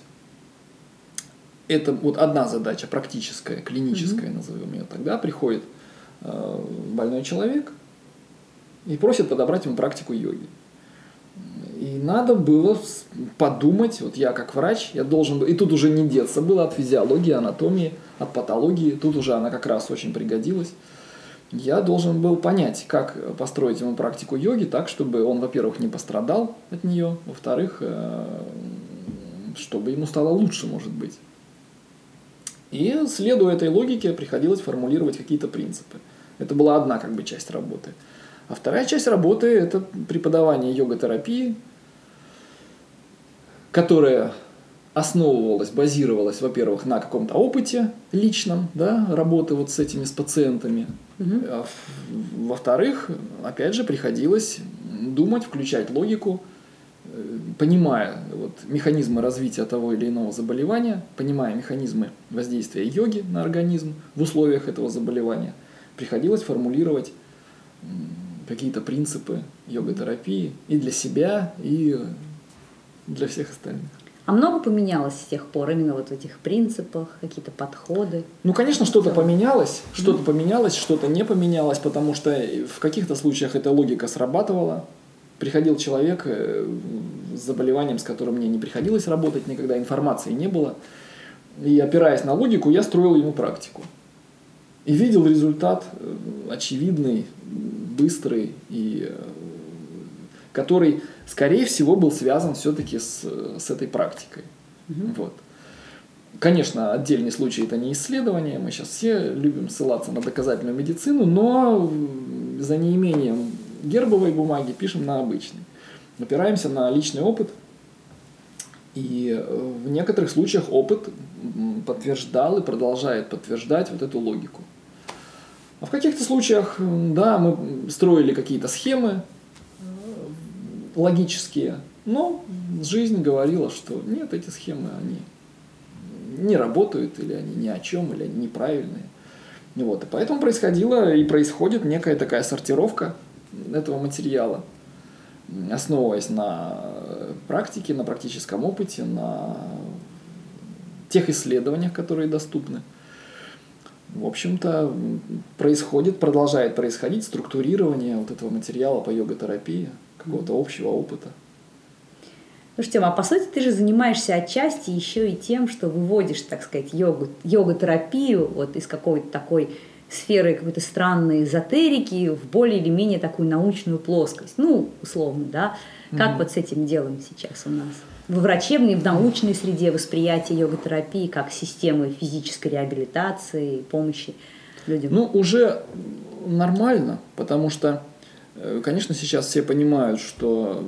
Это вот одна задача практическая, клиническая, назовем ее. Тогда приходит э, больной человек и просит подобрать ему практику йоги. И надо было подумать, вот я как врач, я должен был, и тут уже не деться было от физиологии, анатомии, от патологии, тут уже она как раз очень пригодилась. Я должен был понять, как построить ему практику йоги так, чтобы он, во-первых, не пострадал от нее, во-вторых, э, чтобы ему стало лучше, может быть. И, следуя этой логике, приходилось формулировать какие-то принципы. Это была одна как бы часть работы. А вторая часть работы – это преподавание йога-терапии. Которая основывалась, базировалась, во-первых, на каком-то опыте личном, да, работы вот с этими с пациентами. Угу. Во-вторых, опять же, приходилось думать, включать логику, э, понимая вот, механизмы развития того или иного заболевания, понимая механизмы воздействия йоги на организм в условиях этого заболевания, приходилось формулировать какие-то принципы йога-терапии и для себя, и для всех остальных. А много поменялось с тех пор именно вот в этих принципах, какие-то подходы? Ну, конечно, что-то поменялось, что-то поменялось, что-то не поменялось, потому что в каких-то случаях эта логика срабатывала. Приходил человек э, с заболеванием, с которым мне не приходилось работать, никогда информации не было. И опираясь на логику, я строил ему практику. И видел результат э, очевидный, быстрый, и э, который скорее всего, был связан все-таки с, с этой практикой. Угу. Вот. Конечно, отдельный случай это не исследование, мы сейчас все любим ссылаться на доказательную медицину, но за неимением гербовой бумаги пишем на обычной. Опираемся на личный опыт, и э, в некоторых случаях опыт подтверждал и продолжает подтверждать вот эту логику. А в каких-то случаях, да, мы строили какие-то схемы, логические, но жизнь говорила, что нет, эти схемы, они не работают, или они ни о чем, или они неправильные. Вот. И поэтому происходила и происходит некая такая сортировка этого материала, основываясь на практике, на практическом опыте, на тех исследованиях, которые доступны. В общем-то, происходит, продолжает происходить структурирование вот этого материала по йога-терапии какого-то общего опыта. Слушай, Тема, а по сути ты же занимаешься отчасти еще и тем, что выводишь, так сказать, йогу, йога-терапию вот из какой-то такой сферы какой-то странной эзотерики в более или менее такую научную плоскость. Ну, условно, да. Как mm-hmm. вот с этим делом сейчас у нас? В врачебной, в научной среде восприятие йога-терапии как системы физической реабилитации, помощи людям? Ну, уже нормально, потому что конечно, сейчас все понимают, что,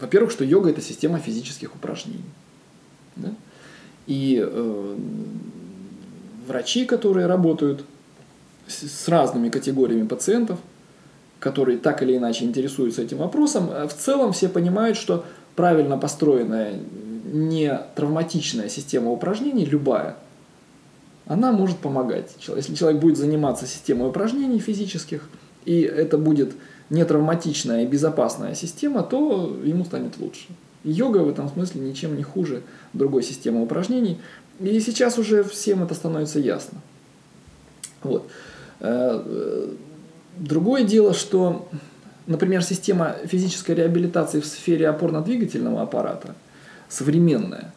во-первых, что йога – это система физических упражнений. Да? И э, врачи, которые работают с, с разными категориями пациентов, которые так или иначе интересуются этим вопросом, э, в целом все понимают, что правильно построенная, не травматичная система упражнений, любая, она может помогать. Если человек будет заниматься системой упражнений физических – и это будет не травматичная и безопасная система, то ему станет лучше. йога в этом смысле ничем не хуже другой системы упражнений. И сейчас уже всем это становится ясно. Вот. Э, другое дело, что, например, система физической реабилитации в сфере опорно-двигательного аппарата современная,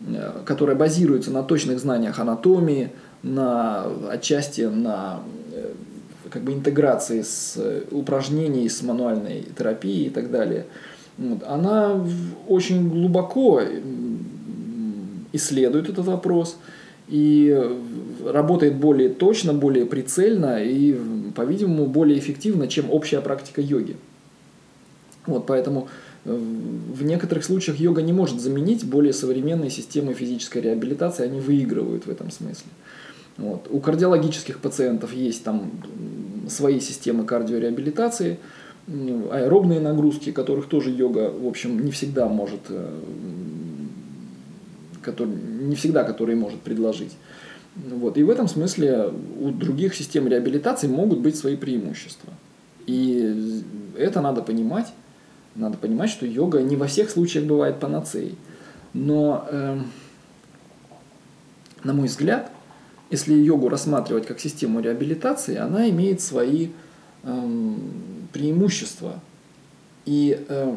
э, которая базируется на точных знаниях анатомии, на отчасти на э, как бы интеграции с э, упражнений, с мануальной терапией и так далее, вот, она очень глубоко исследует этот вопрос и работает более точно, более прицельно и, по-видимому, более эффективно, чем общая практика йоги. Вот, поэтому э, в некоторых случаях йога не может заменить более современные системы физической реабилитации, они выигрывают в этом смысле. Вот. У кардиологических пациентов есть там свои системы кардиореабилитации, аэробные нагрузки, которых тоже йога, в общем, не всегда может, э, который, не всегда которые может предложить. Вот. И в этом смысле у других систем реабилитации могут быть свои преимущества. И это надо понимать. Надо понимать, что йога не во всех случаях бывает панацеей. Но, э, на мой взгляд, если йогу рассматривать как систему реабилитации, она имеет свои э, преимущества. И э,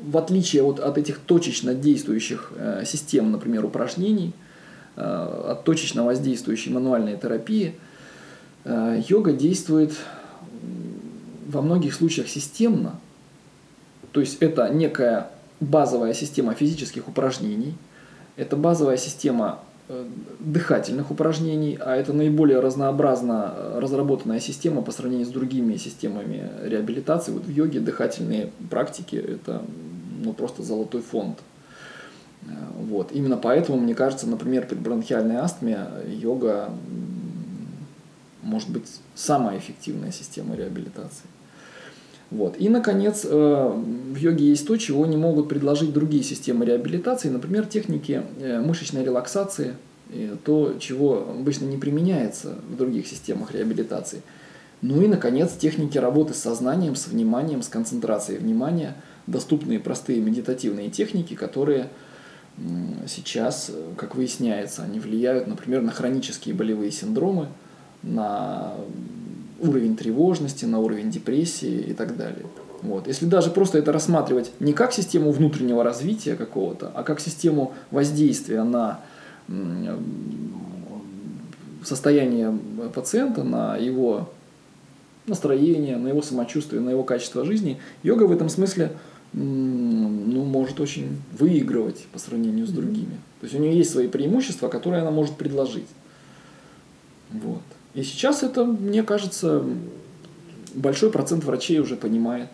в отличие вот от этих точечно действующих э, систем, например, упражнений, э, от точечно воздействующей мануальной терапии, э, йога действует во многих случаях системно. То есть это некая базовая система физических упражнений, это базовая система дыхательных упражнений, а это наиболее разнообразно э, разработанная система по сравнению с другими системами реабилитации. Вот в йоге дыхательные практики – это ну, просто золотой фонд. Э, вот. Именно поэтому, мне кажется, например, при бронхиальной астме йога может быть самая эффективная система реабилитации. Вот. И, наконец, э, в йоге есть то, чего не могут предложить другие системы реабилитации, например, техники э, мышечной релаксации, то, чего обычно не применяется в других системах реабилитации. Ну и, наконец, техники работы с сознанием, с вниманием, с концентрацией внимания, доступные простые медитативные техники, которые сейчас, как выясняется, они влияют, например, на хронические болевые синдромы, на уровень тревожности, на уровень депрессии и так далее. Вот. Если даже просто это рассматривать не как систему внутреннего развития какого-то, а как систему воздействия на состояние пациента, на его настроение, на его самочувствие, на его качество жизни, йога в этом смысле ну, может очень выигрывать по сравнению с другими. То есть у нее есть свои преимущества, которые она может предложить. Вот. И сейчас это, мне кажется, большой процент врачей уже понимает.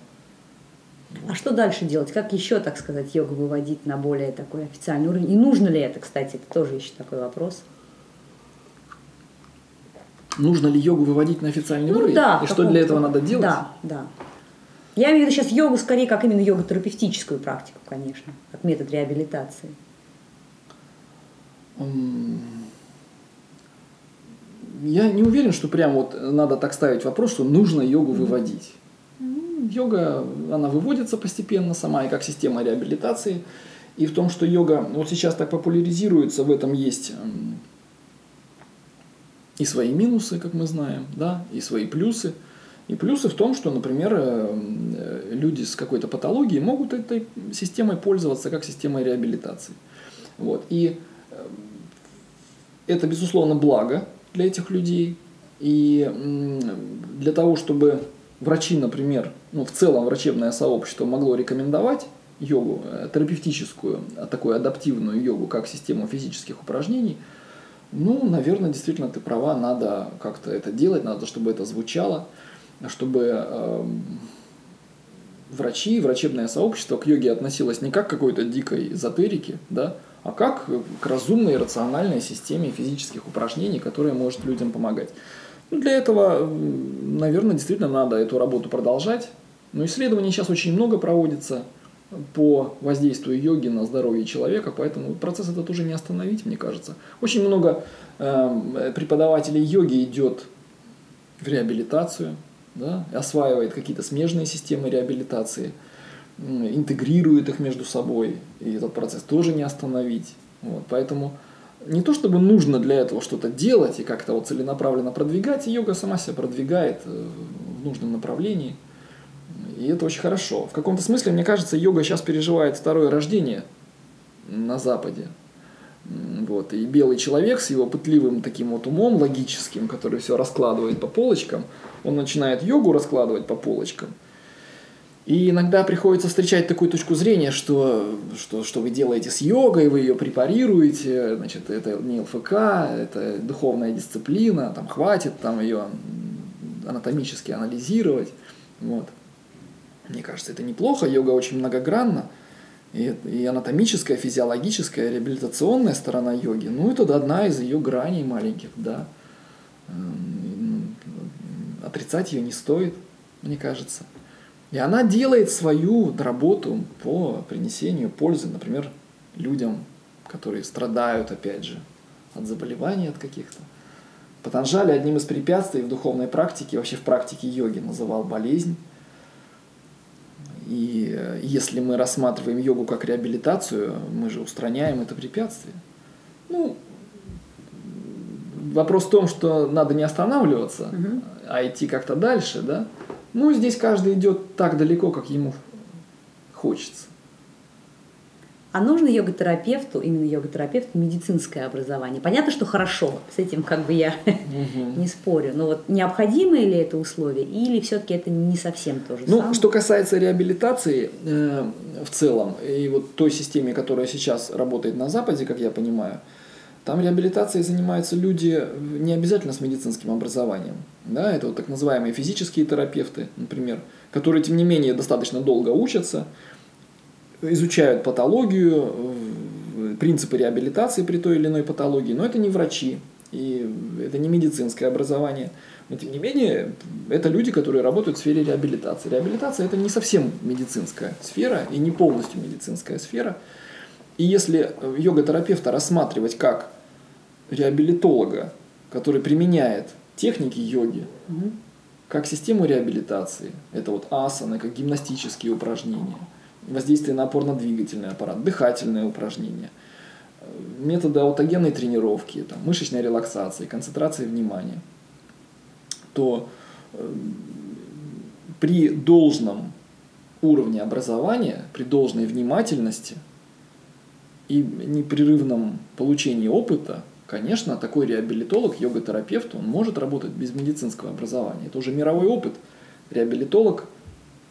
А что дальше делать? Как еще, так сказать, йогу выводить на более такой официальный уровень? И нужно ли это, кстати, это тоже еще такой вопрос. Нужно ли йогу выводить на официальный ну, уровень? Да, И что для этого надо делать? Да, да. Я имею в виду сейчас йогу скорее как именно йога-терапевтическую практику, конечно, как метод реабилитации. Я не уверен, что прям вот надо так ставить вопрос, что нужно йогу выводить. Йога, она выводится постепенно сама и как система реабилитации. И в том, что йога вот сейчас так популяризируется, в этом есть и свои минусы, как мы знаем, да, и свои плюсы. И плюсы в том, что, например, э, люди с какой-то патологией могут этой системой пользоваться как системой реабилитации. Вот. И э, это, безусловно, благо для этих людей. И для того, чтобы врачи, например, ну, в целом врачебное сообщество могло рекомендовать йогу, э, терапевтическую, такую адаптивную йогу, как систему физических упражнений, ну, наверное, действительно ты права, надо как-то это делать, надо, чтобы это звучало чтобы э, врачи, врачебное сообщество к йоге относилось не как к какой-то дикой эзотерике, да, а как к разумной, рациональной системе физических упражнений, которая может людям помогать. Ну, для этого, наверное, действительно надо эту работу продолжать. Но исследований сейчас очень много проводится по воздействию йоги на здоровье человека, поэтому процесс этот уже не остановить, мне кажется. Очень много э, преподавателей йоги идет в реабилитацию, да, осваивает какие-то смежные системы реабилитации, интегрирует их между собой, и этот процесс тоже не остановить. Вот, поэтому не то чтобы нужно для этого что-то делать и как-то вот целенаправленно продвигать, йога сама себя продвигает э, в нужном направлении. И это очень хорошо. В каком-то смысле, мне кажется, йога сейчас переживает второе рождение на Западе. Вот. И белый человек с его пытливым таким вот умом логическим, который все раскладывает по полочкам, он начинает йогу раскладывать по полочкам. И иногда приходится встречать такую точку зрения, что, что, что вы делаете с йогой, вы ее препарируете, значит, это не ЛФК, это духовная дисциплина, там хватит там ее анатомически анализировать. Вот. Мне кажется, это неплохо, йога очень многогранна. И, и анатомическая, физиологическая, реабилитационная сторона йоги, ну, это одна из ее граней маленьких, да. Эм, отрицать ее не стоит, мне кажется. И она делает свою работу по принесению пользы, например, людям, которые страдают, опять же, от заболеваний от каких-то. Патанжали одним из препятствий в духовной практике, вообще в практике йоги называл болезнь. И э, если мы рассматриваем йогу как реабилитацию, мы же устраняем это препятствие. Ну, вопрос в том, что надо не останавливаться, угу. а идти как-то дальше, да. Ну, здесь каждый идет так далеко, как ему хочется. А нужно йога-терапевту, именно йога-терапевту, медицинское образование? Понятно, что хорошо, с этим как бы я угу. не спорю. Но вот необходимо ли это условие, или все-таки это не совсем то же ну, самое? Что касается реабилитации э, в целом, и вот той системе, которая сейчас работает на Западе, как я понимаю, там реабилитацией занимаются люди не обязательно с медицинским образованием. Да, это вот так называемые физические терапевты, например, которые, тем не менее, достаточно долго учатся, изучают патологию, принципы реабилитации при той или иной патологии, но это не врачи, и это не медицинское образование. Но тем не менее, это люди, которые работают в сфере реабилитации. Реабилитация это не совсем медицинская сфера и не полностью медицинская сфера. И если йога-терапевта рассматривать как реабилитолога, который применяет техники йоги, угу. как систему реабилитации, это вот асаны, как гимнастические упражнения, воздействие на опорно-двигательный аппарат, дыхательные упражнения, методы аутогенной тренировки, там, мышечной релаксации, концентрации внимания, то э, при должном уровне образования, при должной внимательности и непрерывном получении опыта Конечно, такой реабилитолог, йога-терапевт, он может работать без медицинского образования. Это уже мировой опыт. Реабилитолог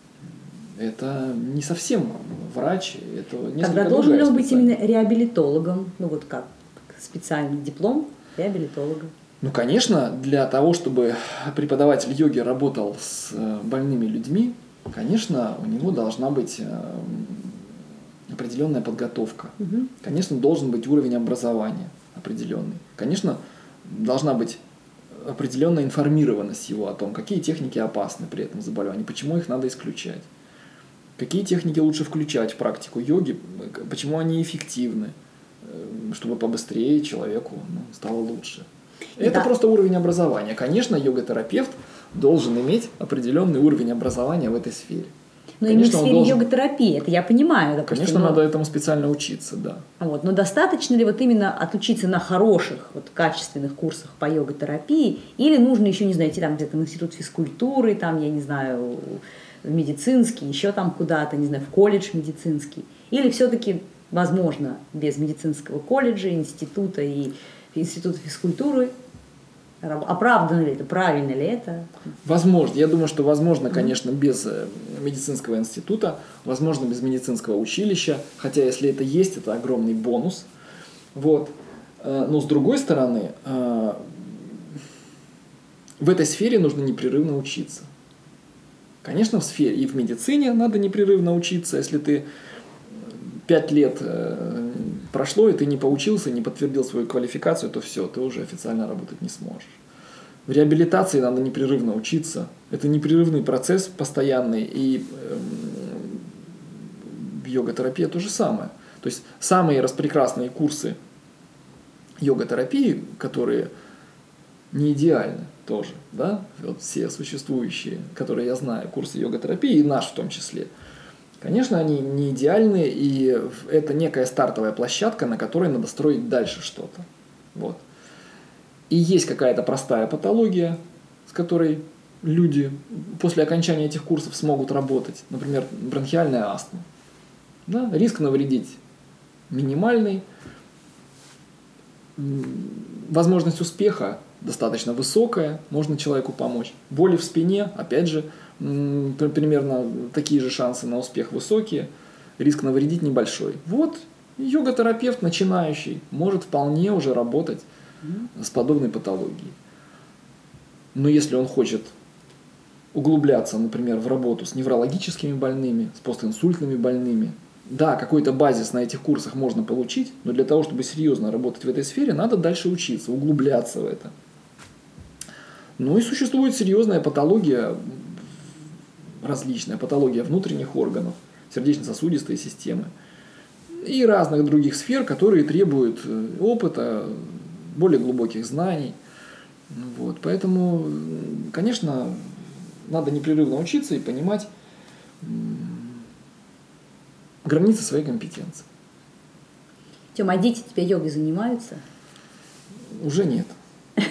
– это не совсем врач, это несколько Тогда должен ли он быть именно реабилитологом? Ну вот как специальный диплом реабилитолога? Ну, конечно, для того, чтобы преподаватель йоги работал с э, больными людьми, конечно, у него должна быть э, определенная подготовка. Угу. Конечно, должен быть уровень образования определенный. Конечно, должна быть определенная информированность его о том, какие техники опасны при этом заболевании, почему их надо исключать, какие техники лучше включать в практику йоги, почему они эффективны, э, чтобы побыстрее человеку ну, стало лучше. Это да. просто уровень образования. Конечно, йога-терапевт должен иметь определенный уровень образования в этой сфере. Но Конечно, именно в сфере должен... йога-терапии, это я понимаю. Допустим, Конечно, но... надо этому специально учиться, да. Вот. Но достаточно ли вот именно отучиться на хороших, вот, качественных курсах по йога-терапии, или нужно еще, не знаю, идти там где-то в институт физкультуры, там, я не знаю, в медицинский, еще там куда-то, не знаю, в колледж медицинский, или все-таки возможно без медицинского колледжа, института и института физкультуры Оправдано ли это, правильно ли это? Возможно. Я думаю, что возможно, конечно, без э, медицинского института, возможно, без медицинского училища, хотя если это есть, это огромный бонус. Вот. Э, но с другой стороны, э, в этой сфере нужно непрерывно учиться. Конечно, в сфере и в медицине надо непрерывно учиться. Если ты пять лет прошло, и ты не поучился, не подтвердил свою квалификацию, то все, ты уже официально работать не сможешь. В реабилитации надо непрерывно учиться. Это непрерывный процесс постоянный, и в йога-терапии то же самое. То есть самые распрекрасные курсы йога-терапии, которые не идеальны тоже, да, вот все существующие, которые я знаю, курсы йога-терапии, и наш в том числе – Конечно, они не идеальны, и это некая стартовая площадка, на которой надо строить дальше что-то. Вот. И есть какая-то простая патология, с которой люди после окончания этих курсов смогут работать. Например, бронхиальная астма. Да? Риск навредить минимальный. Возможность успеха достаточно высокая, можно человеку помочь. Боли в спине, опять же, примерно такие же шансы на успех высокие, риск навредить небольшой. Вот йога-терапевт начинающий может вполне уже работать с подобной патологией. Но если он хочет углубляться, например, в работу с неврологическими больными, с постинсультными больными, да, какой-то базис на этих курсах можно получить, но для того, чтобы серьезно работать в этой сфере, надо дальше учиться, углубляться в это. Ну и существует серьезная патология, различная патология внутренних органов, сердечно-сосудистой системы и разных других сфер, которые требуют э, опыта, более глубоких знаний. Вот. Поэтому, конечно, надо непрерывно учиться и понимать границы своей компетенции. Тёма, а дети тебя йогой занимаются? Уже нет. (laughs)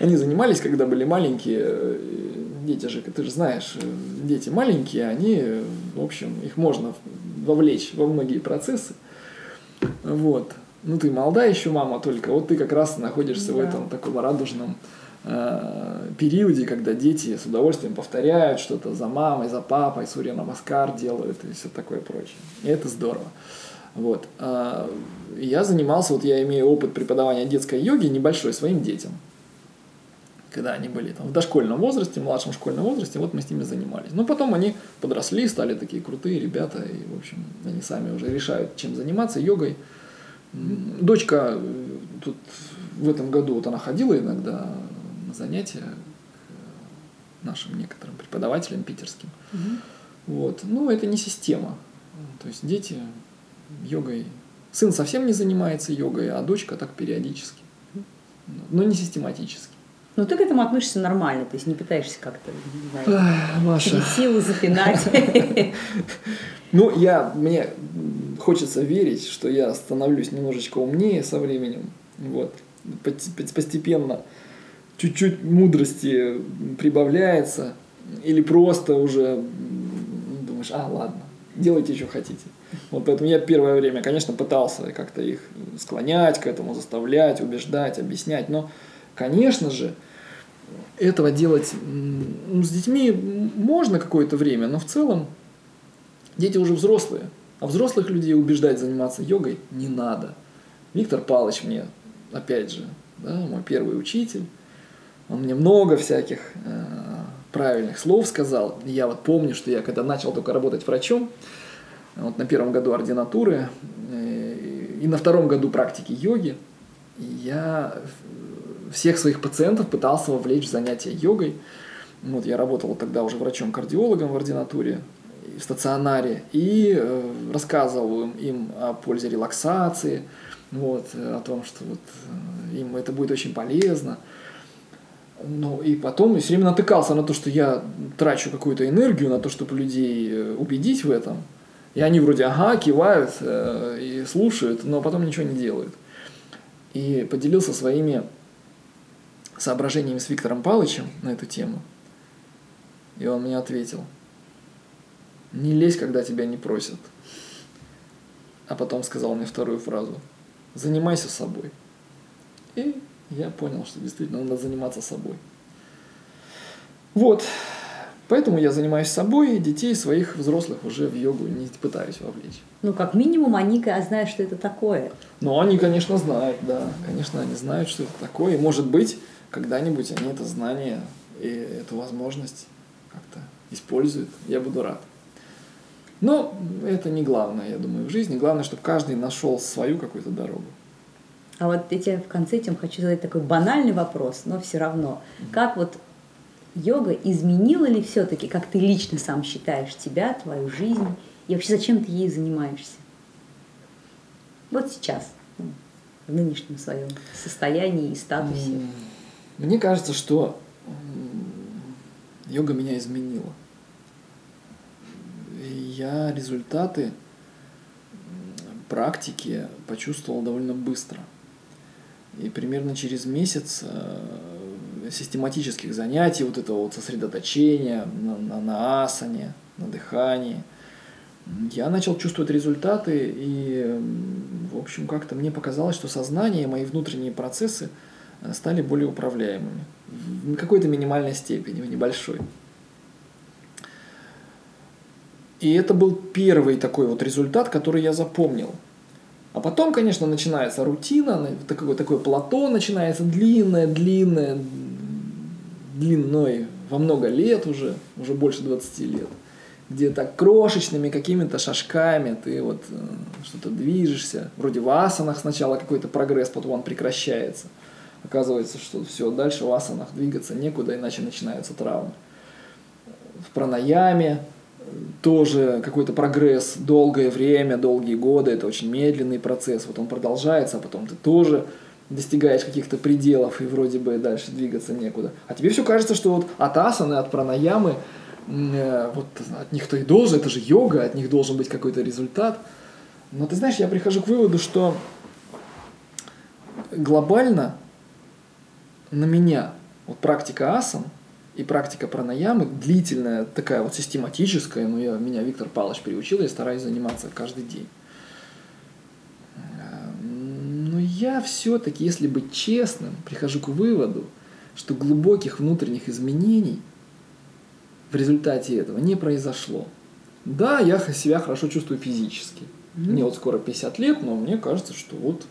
Они занимались, когда были маленькие. Дети же, ты же знаешь, э, дети маленькие, они, в общем, их можно вовлечь во многие процессы. Вот. Ну, ты молодая еще мама только, вот ты как раз находишься да. в этом таком радужном э, периоде, когда дети с удовольствием повторяют что-то за мамой, за папой, Сурья Намаскар делают и все такое прочее. И это здорово. Вот. Э, я занимался, вот я имею опыт преподавания детской йоги небольшой своим детям когда они были там в дошкольном возрасте, в младшем школьном возрасте, вот мы с ними занимались. Но потом они подросли, стали такие крутые ребята, и, в общем, они сами уже решают, чем заниматься, йогой. Дочка э, тут в этом году, вот она ходила иногда на занятия к нашим некоторым преподавателям питерским. Угу. Вот. Ну, это не система. То есть дети йогой... Сын совсем не занимается йогой, а дочка так периодически. Но не систематически. Ну, ты к этому относишься нормально, то есть не пытаешься как-то, не знаю, Маша. силу запинать. (laughs) Ну, я, мне хочется верить, что я становлюсь немножечко умнее со временем, вот, постепенно чуть-чуть мудрости прибавляется, или просто уже думаешь, а, ладно, делайте, что хотите. Вот поэтому я первое время, конечно, пытался как-то их склонять к этому, заставлять, убеждать, объяснять, но Конечно же, этого делать ну, с детьми можно какое-то время, но в целом дети уже взрослые. А взрослых людей убеждать заниматься йогой не надо. Виктор Павлович мне, опять же, да, мой первый учитель, он мне много всяких э, правильных слов сказал. Я вот помню, что я когда начал только работать врачом, вот на первом году ординатуры э, и на втором году практики йоги, я всех своих пациентов пытался вовлечь в занятия йогой. Вот, я работал тогда уже врачом-кардиологом в ординатуре, в стационаре, и э, рассказывал им о пользе релаксации, вот, о том, что вот, э, им это будет очень полезно. Ну, и потом все время натыкался на то, что я трачу какую-то энергию на то, чтобы людей э, убедить в этом. И они вроде, ага, кивают э, и слушают, но потом ничего не делают. И поделился своими соображениями с Виктором Павловичем на эту тему. И он мне ответил, не лезь, когда тебя не просят. А потом сказал мне вторую фразу, занимайся собой. И я понял, что действительно надо заниматься собой. Вот. Поэтому я занимаюсь собой, и детей своих взрослых уже в йогу не пытаюсь вовлечь. Ну, как минимум, они знают, что это такое. Ну, они, конечно, знают, да. Конечно, они знают, что это такое. И, может быть, когда-нибудь они это знание и эту возможность как-то используют, я буду рад. Но это не главное, я думаю, в жизни. Главное, чтобы каждый нашел свою какую-то дорогу. А вот я тебе в конце этим хочу задать такой банальный вопрос, но все равно. Mm-hmm. Как вот йога изменила ли все-таки, как ты лично сам считаешь, тебя, твою жизнь? И вообще зачем ты ей занимаешься? Вот сейчас, ну, в нынешнем своем состоянии и статусе. Mm-hmm. Мне кажется, что йога меня изменила. Я результаты практики почувствовал довольно быстро. И примерно через месяц э, систематических занятий, вот этого вот сосредоточения на, на, на асане, на дыхании, я начал чувствовать результаты, и, в общем, как-то мне показалось, что сознание, мои внутренние процессы – стали более управляемыми в какой-то минимальной степени, в небольшой. И это был первый такой вот результат, который я запомнил. А потом, конечно, начинается рутина, такое, такое плато начинается длинное, длинное, длиной во много лет уже, уже больше 20 лет, где так крошечными какими-то шажками ты вот э, что-то движешься. Вроде в асанах сначала какой-то прогресс, потом он прекращается – Оказывается, что все, дальше в асанах двигаться некуда, иначе начинаются травмы. В пранаяме тоже какой-то прогресс долгое время, долгие годы, это очень медленный процесс, вот он продолжается, а потом ты тоже достигаешь каких-то пределов и вроде бы дальше двигаться некуда. А тебе все кажется, что вот от асаны, от пранаямы, э, вот от них то и должен, это же йога, от них должен быть какой-то результат. Но ты знаешь, я прихожу к выводу, что глобально на меня вот практика асан и практика пранаямы длительная, такая вот систематическая, но я, меня Виктор Павлович приучил, я стараюсь заниматься каждый день. Но я все-таки, если быть честным, прихожу к выводу, что глубоких внутренних изменений в результате этого не произошло. Да, я себя хорошо чувствую физически. Mm-hmm. Мне вот скоро 50 лет, но мне кажется, что вот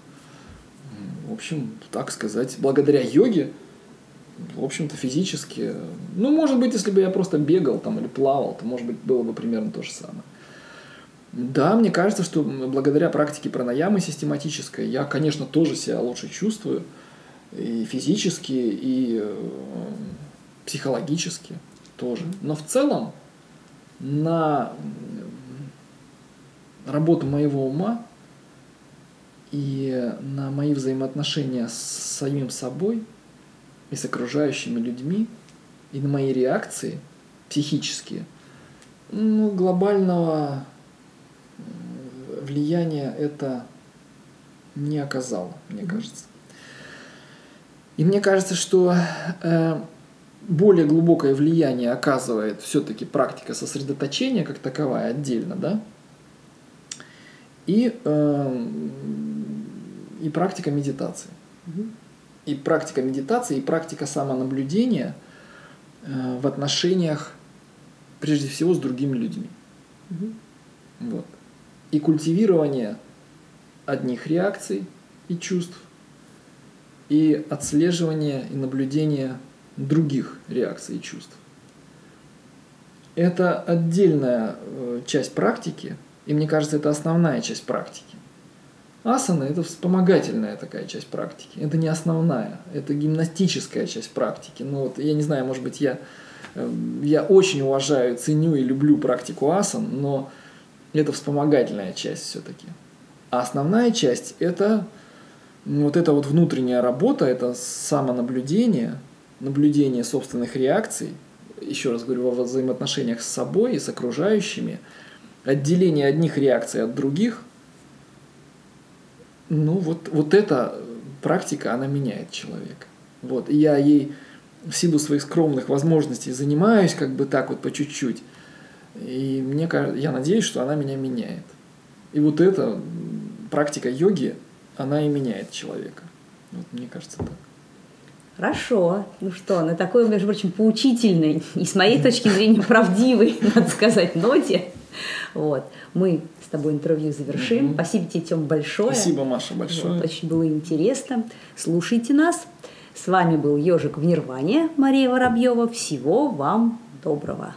в общем, так сказать, благодаря йоге в общем-то, физически. Ну, может быть, если бы я просто бегал там или плавал, то, может быть, было бы примерно то же самое. Да, мне кажется, что благодаря практике пранаямы систематической я, конечно, тоже себя лучше чувствую и физически, и э, психологически тоже. Но в целом на работу моего ума и на мои взаимоотношения с самим собой и с окружающими людьми, и на мои реакции психические, ну, глобального влияния это не оказало, мне кажется. И мне кажется, что э, более глубокое влияние оказывает все-таки практика сосредоточения как таковая отдельно, да, и, э, и практика медитации. Угу. И практика медитации, и практика самонаблюдения э, в отношениях, прежде всего, с другими людьми. Угу. Вот. И культивирование одних реакций и чувств, и отслеживание и наблюдение других реакций и чувств. Это отдельная э, часть практики, и мне кажется, это основная часть практики. Асана – это вспомогательная такая часть практики. Это не основная, это гимнастическая часть практики. Ну вот, я не знаю, может быть, я, э, я очень уважаю, ценю и люблю практику асан, но это вспомогательная часть все-таки. А основная часть – это вот эта вот внутренняя работа, это самонаблюдение, наблюдение собственных реакций, еще раз говорю, во взаимоотношениях с собой и с окружающими, отделение одних реакций от других, ну вот, вот эта практика, она меняет человека. Вот. И я ей в силу своих скромных возможностей занимаюсь как бы так вот по чуть-чуть. И мне кажется, я надеюсь, что она меня меняет. И вот эта практика йоги, она и меняет человека. Вот мне кажется так. Хорошо. Ну что, на такой, между прочим, поучительной и с моей точки зрения (laughs) правдивой, (laughs) надо сказать, ноте. Вот. Мы тобой интервью завершим. mm Спасибо тебе, Тем, большое. Спасибо, Маша, большое. Вот, очень было интересно. Слушайте нас. С вами был Ежик в Нирване, Мария Воробьева. Всего вам доброго.